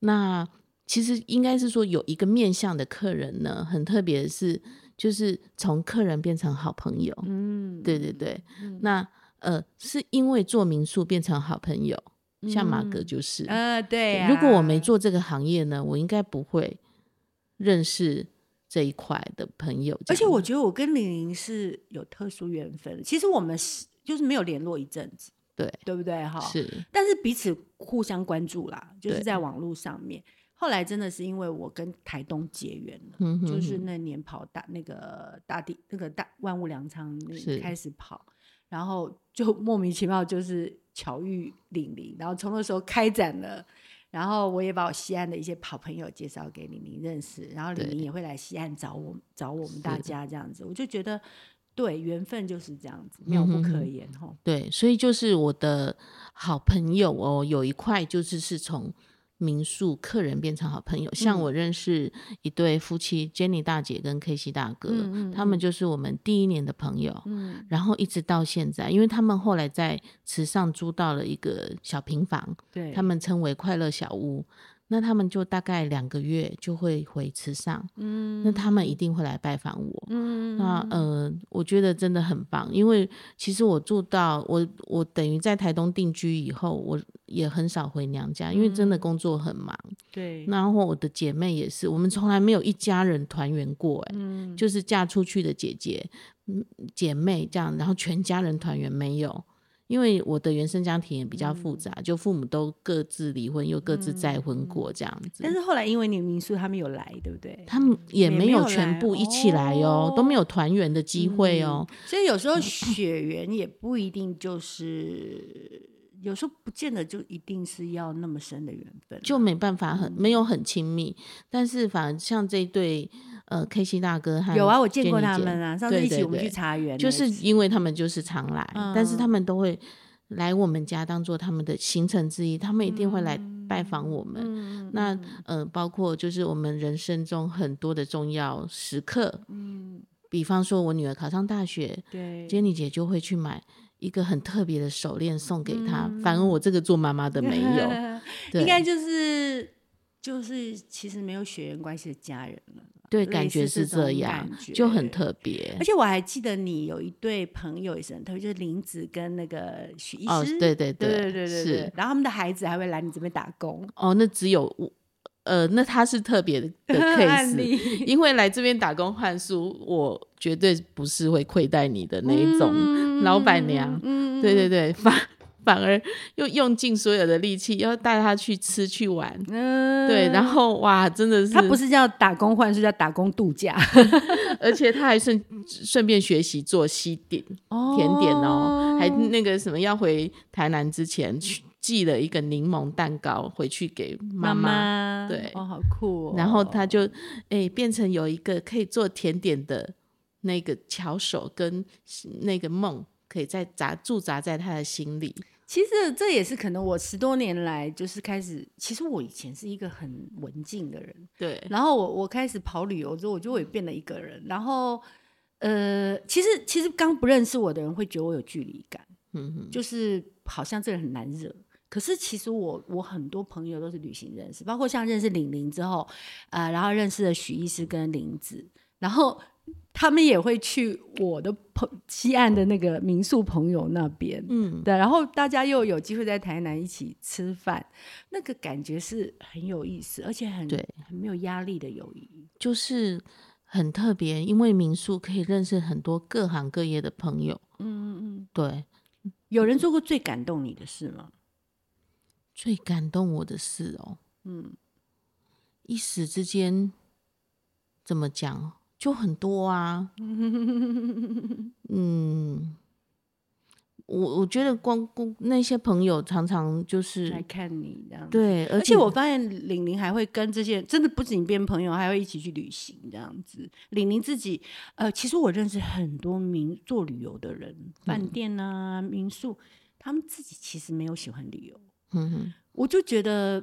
那。其实应该是说有一个面向的客人呢，很特别的是，就是从客人变成好朋友。嗯，对对对。嗯、那呃，是因为做民宿变成好朋友，嗯、像马哥就是。呃，对、啊。如果我没做这个行业呢，我应该不会认识这一块的朋友。而且我觉得我跟玲玲是有特殊缘分。其实我们是就是没有联络一阵子，对对不对？哈，是。但是彼此互相关注啦，就是在网络上面。后来真的是因为我跟台东结缘了，嗯、哼哼就是那年跑大那个大地那个大万物粮仓那开始跑，然后就莫名其妙就是巧遇玲玲，然后从那时候开展了，然后我也把我西安的一些好朋友介绍给玲玲认识，然后玲玲也会来西安找我找我们大家这样子，我就觉得。对，缘分就是这样子，妙不可言哈、嗯。对，所以就是我的好朋友哦，有一块就是是从民宿客人变成好朋友。嗯、像我认识一对夫妻，Jenny 大姐跟 Casey 大哥，他们就是我们第一年的朋友。嗯，然后一直到现在，因为他们后来在池上租到了一个小平房，对，他们称为快乐小屋。那他们就大概两个月就会回池上，嗯，那他们一定会来拜访我，嗯，那呃，我觉得真的很棒，因为其实我住到我我等于在台东定居以后，我也很少回娘家，因为真的工作很忙，对，然后我的姐妹也是，我们从来没有一家人团圆过，哎，嗯，就是嫁出去的姐姐，嗯，姐妹这样，然后全家人团圆没有。因为我的原生家庭也比较复杂，嗯、就父母都各自离婚，又各自再婚过这样子。但是后来因为你民宿他们有来，对不对？他们也没有全部一起来哦，都没有团圆的机会哦、嗯。所以有时候血缘也不一定就是。有时候不见得就一定是要那么深的缘分，就没办法很、嗯、没有很亲密。但是反而像这对呃 K C 大哥和有啊，我见过他们啊，上次一起我们去茶园，就是因为他们就是常来，嗯、但是他们都会来我们家当做他们的行程之一，他们一定会来拜访我们。嗯、那呃，包括就是我们人生中很多的重要时刻，嗯，比方说我女儿考上大学，对，Jenny 姐就会去买。一个很特别的手链送给他，嗯、反而我这个做妈妈的没有，(laughs) 应该就是就是其实没有血缘关系的家人了，对，感觉是这样，就很特别。而且我还记得你有一对朋友也是很特别，就是林子跟那个许医师，哦，对对对对对对对，是，然后他们的孩子还会来你这边打工，哦，那只有我。呃，那他是特别的 (laughs) case，因为来这边打工换书，我绝对不是会亏待你的那一种老板娘，嗯、对对对，反 (laughs) 反而又用尽所有的力气要带他去吃去玩，嗯、对，然后哇，真的是他不是叫打工换是，叫打工度假，(laughs) 而且他还顺顺便学习做西点、哦、甜点哦，还那个什么要回台南之前去。寄了一个柠檬蛋糕回去给妈妈，对，哦，好酷哦。然后他就哎变成有一个可以做甜点的那个巧手跟那个梦，可以在扎驻扎在他的心里。其实这也是可能我十多年来就是开始，其实我以前是一个很文静的人，对。然后我我开始跑旅游之后，我就会变了一个人。然后呃，其实其实刚不认识我的人会觉得我有距离感，嗯哼，就是好像这个人很难惹。可是其实我我很多朋友都是旅行认识，包括像认识玲玲之后，呃，然后认识了许医师跟林子，然后他们也会去我的朋西岸的那个民宿朋友那边，嗯，对，然后大家又有机会在台南一起吃饭，那个感觉是很有意思，而且很对。很没有压力的友谊，就是很特别，因为民宿可以认识很多各行各业的朋友，嗯嗯嗯，对，有人做过最感动你的事吗？最感动我的事哦，嗯，一时之间怎么讲就很多啊，(laughs) 嗯，我我觉得光光那些朋友常常就是来看你这样，对，而且我发现玲玲还会跟这些真的不仅变朋友，还会一起去旅行这样子。玲玲自己，呃，其实我认识很多民做旅游的人，饭店啊、民宿，他们自己其实没有喜欢旅游。嗯哼，我就觉得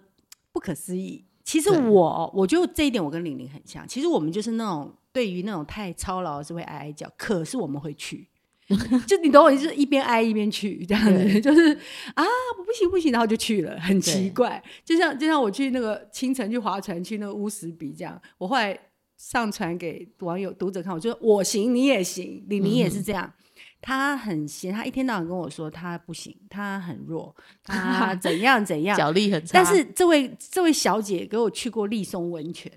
不可思议。其实我，我觉得这一点我跟玲玲很像。其实我们就是那种对于那种太操劳是会哀哀叫，可是我们会去，(laughs) 就你懂我意思，一边挨一边去这样子，对 (laughs) 就是啊不行不行，然后就去了，很奇怪。就像就像我去那个清晨去划船去那个乌石比这样，我后来上传给网友读者看，我就说我行你也行，李明也是这样。嗯他很闲，他一天到晚跟我说他不行，他很弱，他怎 (laughs) 样怎样，脚力很差。但是这位这位小姐给我去过立松温泉，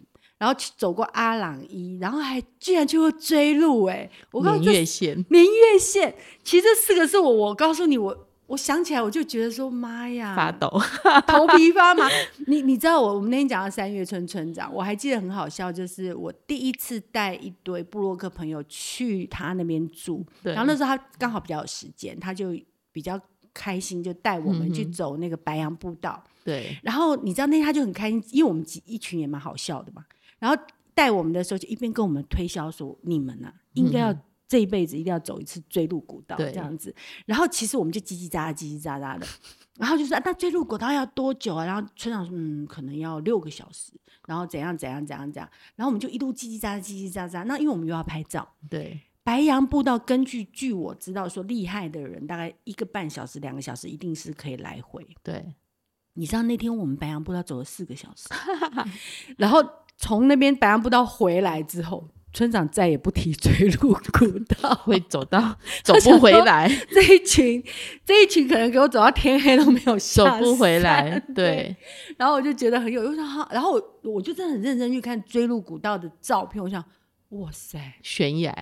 然后去走过阿朗伊，然后还居然去过追路，哎，我告诉你，年月线，明月线，其实这四个是我，我告诉你，我我想起来我就觉得说妈呀，发抖，头皮发麻。(laughs) 你你知道我我们那天讲到三月村村长，我还记得很好笑，就是我第一次带一堆布洛克朋友去他那边住，然后那时候他刚好比较有时间，他就比较开心，就带我们去走那个白杨步道。对，然后你知道那天他就很开心，因为我们几一群也蛮好笑的嘛。然后带我们的时候就一边跟我们推销说：“你们呢、啊，应该要。”这一辈子一定要走一次追鹿古道，这样子。然后其实我们就叽叽喳喳、叽叽喳喳的。(laughs) 然后就说、啊：“那追鹿古道要多久啊？”然后村长说：“嗯，可能要六个小时。”然后怎样怎样怎样怎样。然后我们就一路叽叽喳喳、叽叽喳喳。那因为我们又要拍照，对。白杨步道，根据据我知道说，厉害的人大概一个半小时、两个小时一定是可以来回。对。你知道那天我们白杨步道走了四个小时，(laughs) 然后从那边白杨步道回来之后。村长再也不提追鹿古道，会走到 (laughs) 走不回来。这一群，这一群可能给我走到天黑都没有下走不回来。对，对，然后我就觉得很有，然后我我就真的很认真去看追鹿古道的照片。我想，哇塞，悬崖！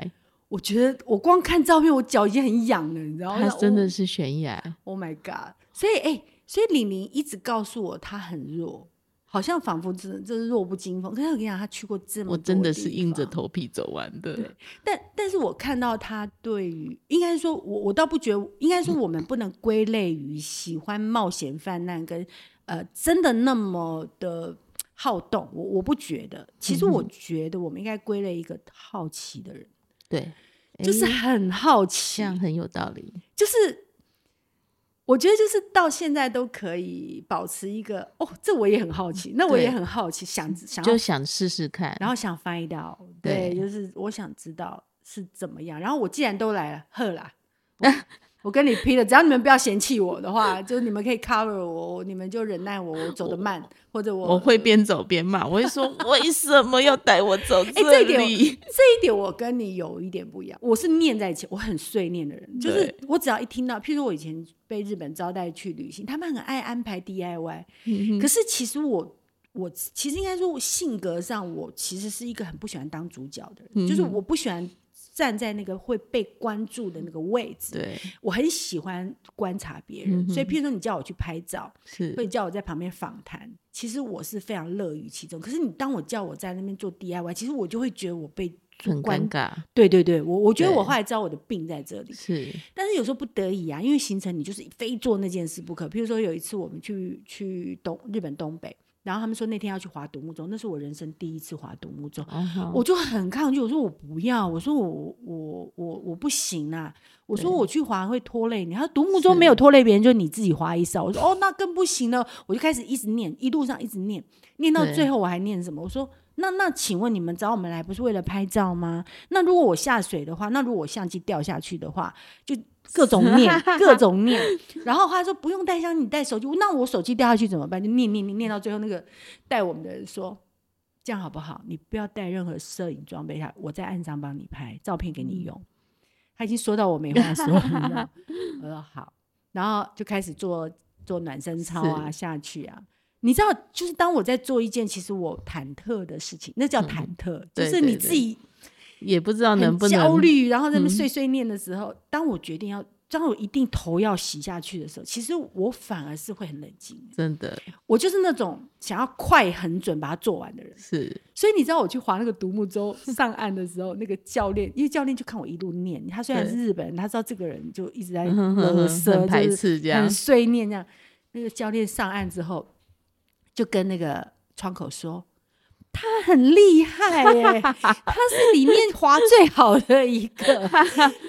我觉得我光看照片，我脚已经很痒了，你知道吗？它真的是悬崖。Oh my god！所以，哎，所以李宁一直告诉我他很弱。好像仿佛真就是弱不禁风，可是我跟你讲，他去过这么多，我真的是硬着头皮走完的。对，但但是我看到他对于，应该说我我倒不觉得，应该说我们不能归类于喜欢冒险犯难跟呃真的那么的好动，我我不觉得。其实我觉得我们应该归类一个好奇的人，对，就是很好奇，这样很有道理，就是。我觉得就是到现在都可以保持一个哦，这我也很好奇，那我也很好奇，想想就想试试看，然后想 find out，对，对，就是我想知道是怎么样。然后我既然都来了，喝啦。(laughs) 我跟你拼了，只要你们不要嫌弃我的话，就是你们可以 cover 我，你们就忍耐我，我走得慢，或者我我会边走边骂，我会说 (laughs) 为什么要带我走这里？欸、这一点，这一点我跟你有一点不一样，我是念在一起，我很碎念的人，就是我只要一听到，譬如说我以前被日本招待去旅行，他们很爱安排 DIY，、嗯、可是其实我我其实应该说性格上，我其实是一个很不喜欢当主角的人，嗯、就是我不喜欢。站在那个会被关注的那个位置，对，我很喜欢观察别人，嗯、所以譬如说你叫我去拍照，是，或者叫我在旁边访谈，其实我是非常乐于其中。可是你当我叫我在那边做 DIY，其实我就会觉得我被很尴尬。对对对，我我觉得我后来知道我的病在这里，是。但是有时候不得已啊，因为行程你就是非做那件事不可。譬如说有一次我们去去东日本东北。然后他们说那天要去划独木舟，那是我人生第一次划独木舟，uh-huh. 我就很抗拒。我说我不要，我说我我我我不行啊！我说我去划会拖累你。他说独木舟没有拖累别人，就你自己划一艘。我说哦，那更不行了。我就开始一直念，一路上一直念，念到最后我还念什么？我说那那请问你们找我们来不是为了拍照吗？那如果我下水的话，那如果我相机掉下去的话，就。各种念，(laughs) 各种念，然后他说不用带相机，你带手机。那我手机掉下去怎么办？就念念念念到最后，那个带我们的人说：“这样好不好？你不要带任何摄影装备下，我在岸上帮你拍照片给你用。嗯”他已经说到我没话 (laughs) 说了，我说好，然后就开始做做暖身操啊，下去啊。你知道，就是当我在做一件其实我忐忑的事情，那叫忐忑，嗯、就是你自己。也不知道能不能焦虑，然后在那碎碎念的时候，嗯，当我决定要，当我一定头要洗下去的时候，其实我反而是会很冷静。真的，我就是那种想要快很准把它做完的人。是，所以你知道我去划那个独木舟上岸的时候，那个教练，因为教练就看我一路念，他虽然是日本人，他知道这个人就一直在勒瑟，排斥这样，很碎念这样。那个教练上岸之后，就跟那个窗口说。他很厉害耶、欸，(laughs) 他是里面滑最好的一个。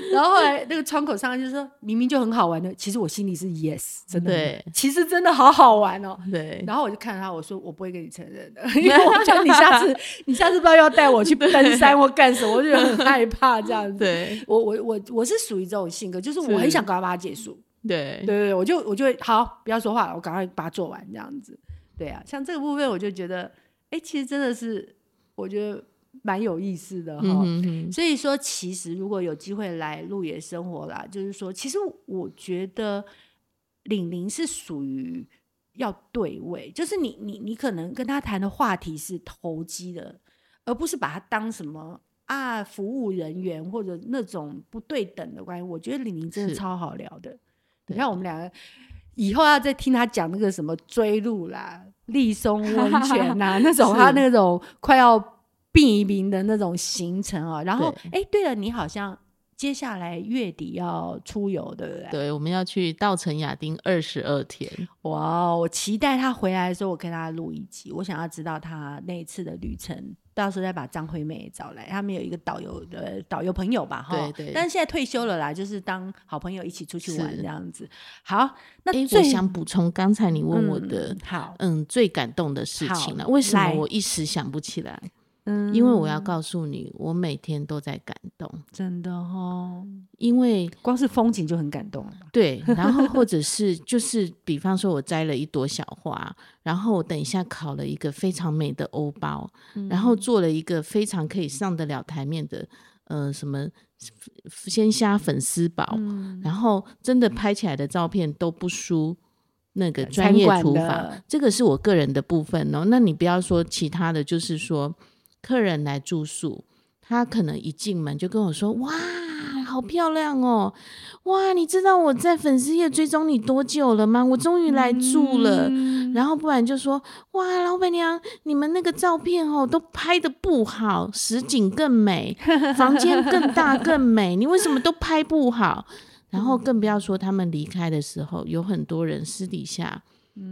然后后来那个窗口上就说，明明就很好玩的，其实我心里是 yes，真的，对，其实真的好好玩哦。对。然后我就看着他，我说我不会跟你承认的，(laughs) 因为我觉得你下次 (laughs) 你下次不知道要带我去登山或干什么，我就很害怕这样子。对。我我我我是属于这种性格，就是我很想赶快把它结束。对对对，我就我就会好，不要说话了，我赶快把它做完这样子。对啊，像这个部分，我就觉得。哎、欸，其实真的是我觉得蛮有意思的哈、嗯。所以说，其实如果有机会来鹿野生活啦，就是说，其实我觉得玲玲是属于要对位，就是你你你可能跟他谈的话题是投机的，而不是把他当什么啊服务人员或者那种不对等的关系。我觉得玲玲真的超好聊的。你看我们两个以后要再听他讲那个什么追路啦、(laughs) 立松温泉呐，(laughs) 那种他那种快要毙命的那种行程啊。然后，哎对，对了，你好像。接下来月底要出游，对不对？对，我们要去稻城亚丁二十二天。哇，我期待他回来的时候，我跟他录一集。我想要知道他那一次的旅程，到时候再把张惠妹也找来。他们有一个导游的导游朋友吧？哈，对对。但是现在退休了啦，就是当好朋友一起出去玩这样子。好，那最我想补充刚才你问我的，嗯、好，嗯，最感动的事情了。为什么我一时想不起来？嗯，因为我要告诉你，我每天都在感动，真的哦。因为光是风景就很感动了。对，然后或者 (laughs) 是就是，比方说，我摘了一朵小花，然后我等一下烤了一个非常美的欧包，嗯、然后做了一个非常可以上得了台面的，呃，什么鲜虾粉丝煲，嗯、然后真的拍起来的照片都不输那个专业厨房。这个是我个人的部分哦。那你不要说其他的，就是说。客人来住宿，他可能一进门就跟我说：“哇，好漂亮哦！哇，你知道我在粉丝页追踪你多久了吗？我终于来住了。嗯”然后不然就说：“哇，老板娘，你们那个照片哦，都拍的不好，实景更美，房间更大 (laughs) 更美，你为什么都拍不好？”然后更不要说他们离开的时候，有很多人私底下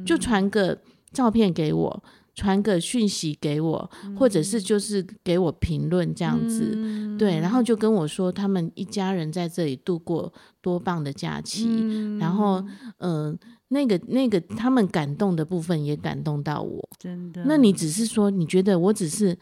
就传个照片给我。传个讯息给我，或者是就是给我评论这样子，嗯、对，然后就跟我说他们一家人在这里度过多棒的假期，嗯、然后嗯、呃，那个那个他们感动的部分也感动到我，真的。那你只是说你觉得我只是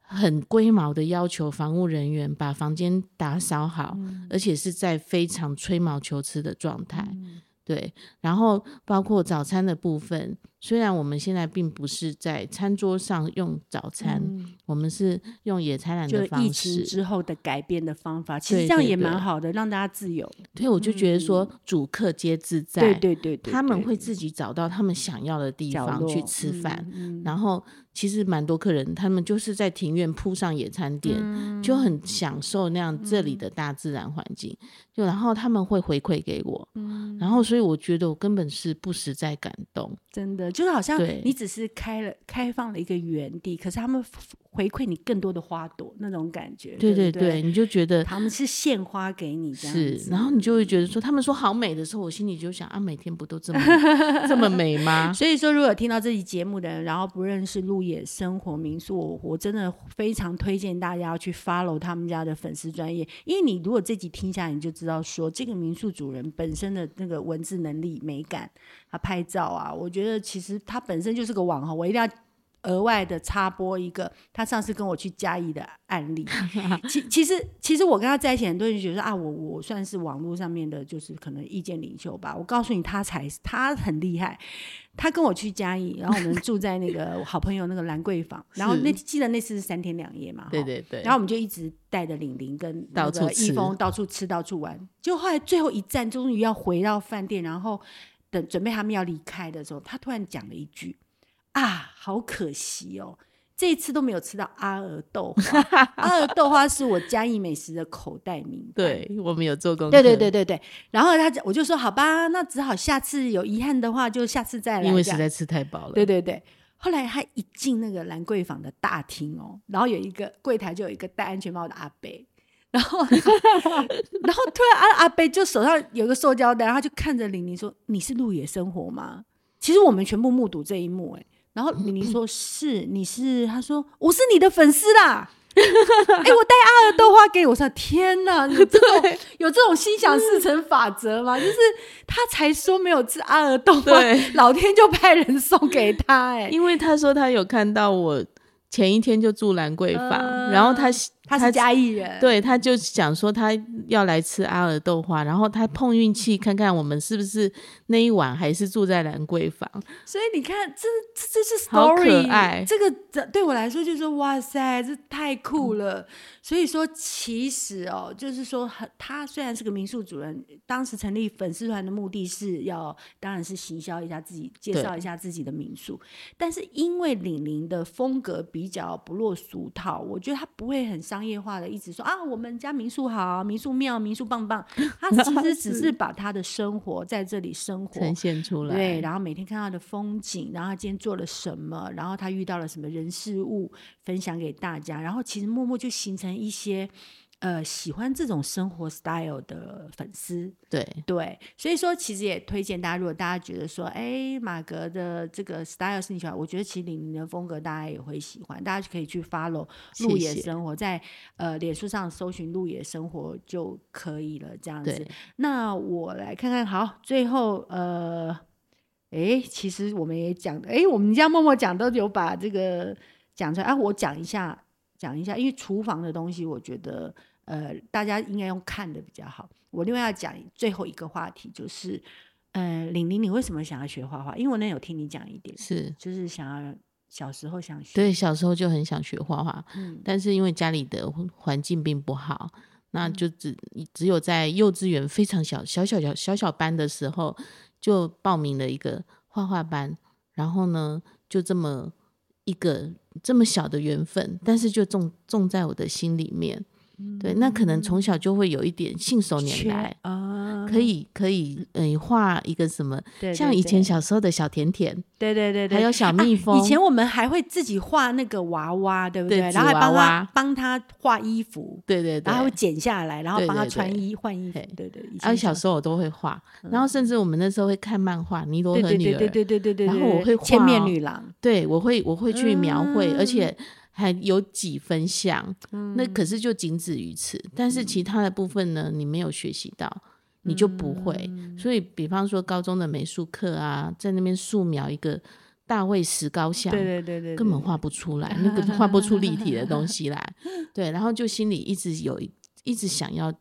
很龟毛的要求房务人员把房间打扫好，嗯、而且是在非常吹毛求疵的状态。嗯。对，然后包括早餐的部分，虽然我们现在并不是在餐桌上用早餐，嗯、我们是用野餐篮的方式。疫情之后的改变的方法，其实这样也蛮好的，让大家自由。对，我就觉得说，主客皆自在。对对对，对，他们会自己找到他们想要的地方去吃饭，嗯嗯、然后。其实蛮多客人，他们就是在庭院铺上野餐垫，嗯、就很享受那样这里的大自然环境。嗯、就然后他们会回馈给我，嗯、然后所以我觉得我根本是不实在感动，真的就是好像你只是开了开放了一个园地，可是他们。回馈你更多的花朵那种感觉，对对对，对对你就觉得他们是献花给你这样子，是，然后你就会觉得说，他们说好美的时候，我心里就想啊，每天不都这么这么美吗？(laughs) 所以说，如果有听到这期节目的人，然后不认识鹿野生活民宿，我我真的非常推荐大家要去 follow 他们家的粉丝专业，因为你如果这集听下来，你就知道说这个民宿主人本身的那个文字能力、美感，他拍照啊，我觉得其实他本身就是个网红，我一定要。额外的插播一个，他上次跟我去嘉义的案例。(laughs) 其其实其实我跟他在一起，很多人觉得啊，我我算是网络上面的，就是可能意见领袖吧。我告诉你，他才他很厉害。他跟我去嘉义，然后我们住在那个 (laughs) 好朋友那个兰桂坊，然后那记得那次是三天两夜嘛。对对对。然后我们就一直带着玲玲跟那个易峰到处吃到处玩。就后来最后一站，终于要回到饭店，然后等准备他们要离开的时候，他突然讲了一句。啊，好可惜哦！这一次都没有吃到阿尔豆花。(laughs) 阿尔豆花是我嘉义美食的口袋名 (laughs) 单。对，我们有做功课。对对对对对。然后他我就说好吧，那只好下次有遗憾的话，就下次再来。因为实在吃太饱了。对对对。后来他一进那个兰桂坊的大厅哦，然后有一个柜台就有一个戴安全帽的阿伯，然后 (laughs) 然后突然阿阿伯就手上有个塑胶袋，然后他就看着玲玲说：“你是鹿野生活吗？”其实我们全部目睹这一幕，哎。然后 (clears throat) 李宁说：“是，你是？”他说：“我是你的粉丝啦！(laughs) ”哎、欸，我带阿尔豆花给你，我说：“天哪，有这种有这种心想事成法则吗？就是他才说没有吃阿尔豆花，老天就派人送给他，哎，因为他说他有看到我。前一天就住兰桂坊，呃、然后他他是嘉义人，对，他就想说他要来吃阿尔豆花，然后他碰运气看看我们是不是那一晚还是住在兰桂坊。所以你看，这这这是 story，好可爱。这个对我来说就是说哇塞，这太酷了。嗯、所以说，其实哦，就是说，他虽然是个民宿主人，当时成立粉丝团的目的是要，当然是行销一下自己，介绍一下自己的民宿。但是因为李玲的风格比较不落俗套，我觉得他不会很伤。商业化的，一直说啊，我们家民宿好，民宿妙，民宿棒棒。(laughs) 他其实只是把他的生活在这里生活呈现出来，对，然后每天看到的风景，然后他今天做了什么，然后他遇到了什么人事物，分享给大家，然后其实默默就形成一些。呃，喜欢这种生活 style 的粉丝，对对，所以说其实也推荐大家，如果大家觉得说，哎，马格的这个 style 是你喜欢，我觉得其实玲玲的风格大家也会喜欢，大家可以去 follow 路野生活，谢谢在呃脸书上搜寻路野生活就可以了，这样子。那我来看看，好，最后呃，哎，其实我们也讲，哎，我们家默默讲都有把这个讲出来啊，我讲一下，讲一下，因为厨房的东西，我觉得。呃，大家应该用看的比较好。我另外要讲最后一个话题，就是，呃，玲玲，你为什么想要学画画？因为我那有听你讲一点，是就是想要小时候想学，对，小时候就很想学画画，嗯，但是因为家里的环境并不好，那就只只有在幼稚园非常小小小小小小班的时候就报名了一个画画班，然后呢，就这么一个这么小的缘分，但是就种种在我的心里面。对，那可能从小就会有一点信手拈来啊，可以可以，嗯，画一个什么，像以前小时候的小甜甜，对对对对，还有小蜜蜂。以前我们还会自己画那个娃娃，对不对？然后还帮他帮他画衣服，对对对，然后会剪下来，然后帮他穿衣换衣服，对对。而且小时候我都会画，然后甚至我们那时候会看漫画《尼罗河女儿》，对对对对对，然后我会画千面女郎，对我会我会去描绘，而且。还有几分像，嗯、那可是就仅止于此。但是其他的部分呢，你没有学习到，你就不会。嗯、所以，比方说高中的美术课啊，在那边素描一个大卫石膏像，对对对对，根本画不出来，那个画不出立体的东西来。(laughs) 对，然后就心里一直有，一直想要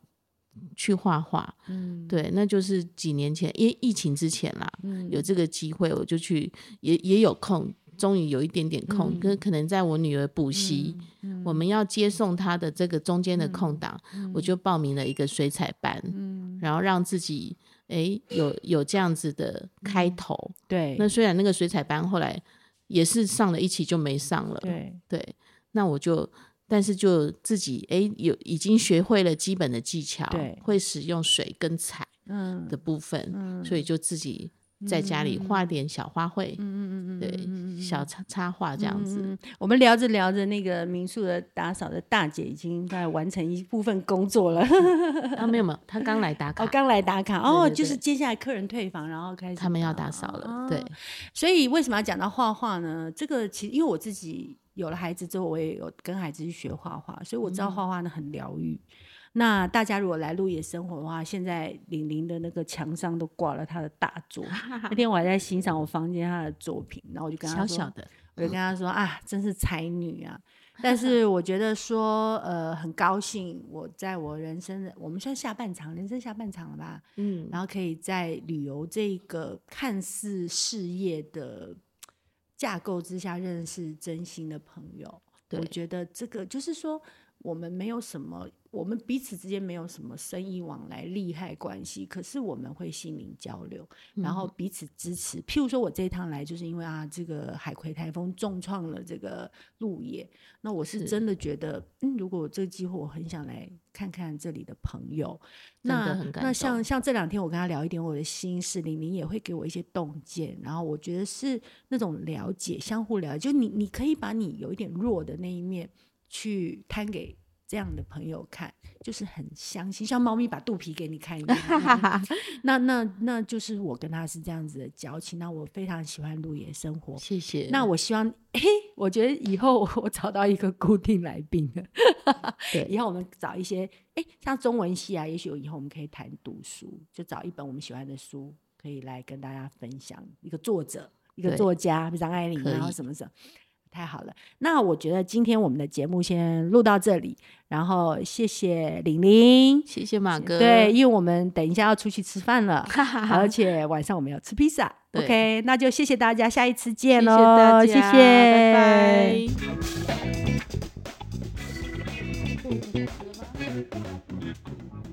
去画画。嗯，对，那就是几年前，因为疫情之前啦，嗯、有这个机会，我就去，也也有空。终于有一点点空，跟、嗯、可能在我女儿补习，嗯嗯、我们要接送她的这个中间的空档，嗯、我就报名了一个水彩班，嗯、然后让自己哎有有这样子的开头。嗯、对，那虽然那个水彩班后来也是上了一期就没上了，对。对，那我就但是就自己哎有已经学会了基本的技巧，对。会使用水跟彩的部分，嗯嗯、所以就自己。在家里画点小花卉，嗯嗯嗯对，小插插画这样子。我们聊着聊着，那个民宿的打扫的大姐已经在完成一部分工作了。啊，没有没有，她刚来打卡。哦，刚来打卡。哦，就是接下来客人退房，然后开始他们要打扫了。哦、对，所以为什么要讲到画画呢？这个其实因为我自己有了孩子之后，我也有跟孩子去学画画，所以我知道画画呢很疗愈。嗯那大家如果来鹿野生活的话，现在玲玲的那个墙上都挂了她的大作。(laughs) 那天我还在欣赏我房间她的作品，然后我就跟她说，小小的，我就跟她说啊，真是才女啊！(laughs) 但是我觉得说，呃，很高兴我在我人生的我们算下半场，人生下半场了吧？嗯，然后可以在旅游这个看似事业的架构之下认识真心的朋友。我觉得这个就是说，我们没有什么。我们彼此之间没有什么生意往来、利害关系，可是我们会心灵交流，然后彼此支持。嗯、譬如说，我这一趟来就是因为啊，这个海葵台风重创了这个鹿野，那我是真的觉得，嗯，如果有这个机会，我很想来看看这里的朋友。那那像像这两天我跟他聊一点我的心事，玲玲也会给我一些洞见，然后我觉得是那种了解，相互了解。就你你可以把你有一点弱的那一面去摊给。这样的朋友看就是很相信，像猫咪把肚皮给你看一样。(laughs) 那那那就是我跟他是这样子的交情。那我非常喜欢路野生活，谢谢。那我希望，(laughs) 嘿，我觉得以后 (laughs) 我找到一个固定来宾了。对，以后我们找一些，哎，像中文系啊，也许以后我们可以谈读书，就找一本我们喜欢的书，可以来跟大家分享。一个作者，一个作家，张爱玲，然后什么什么。太好了，那我觉得今天我们的节目先录到这里，然后谢谢玲玲，谢谢马哥，对，因为我们等一下要出去吃饭了，而且晚上我们要吃披萨，(laughs) OK，那就谢谢大家，下一次见喽，谢谢拜拜。(laughs)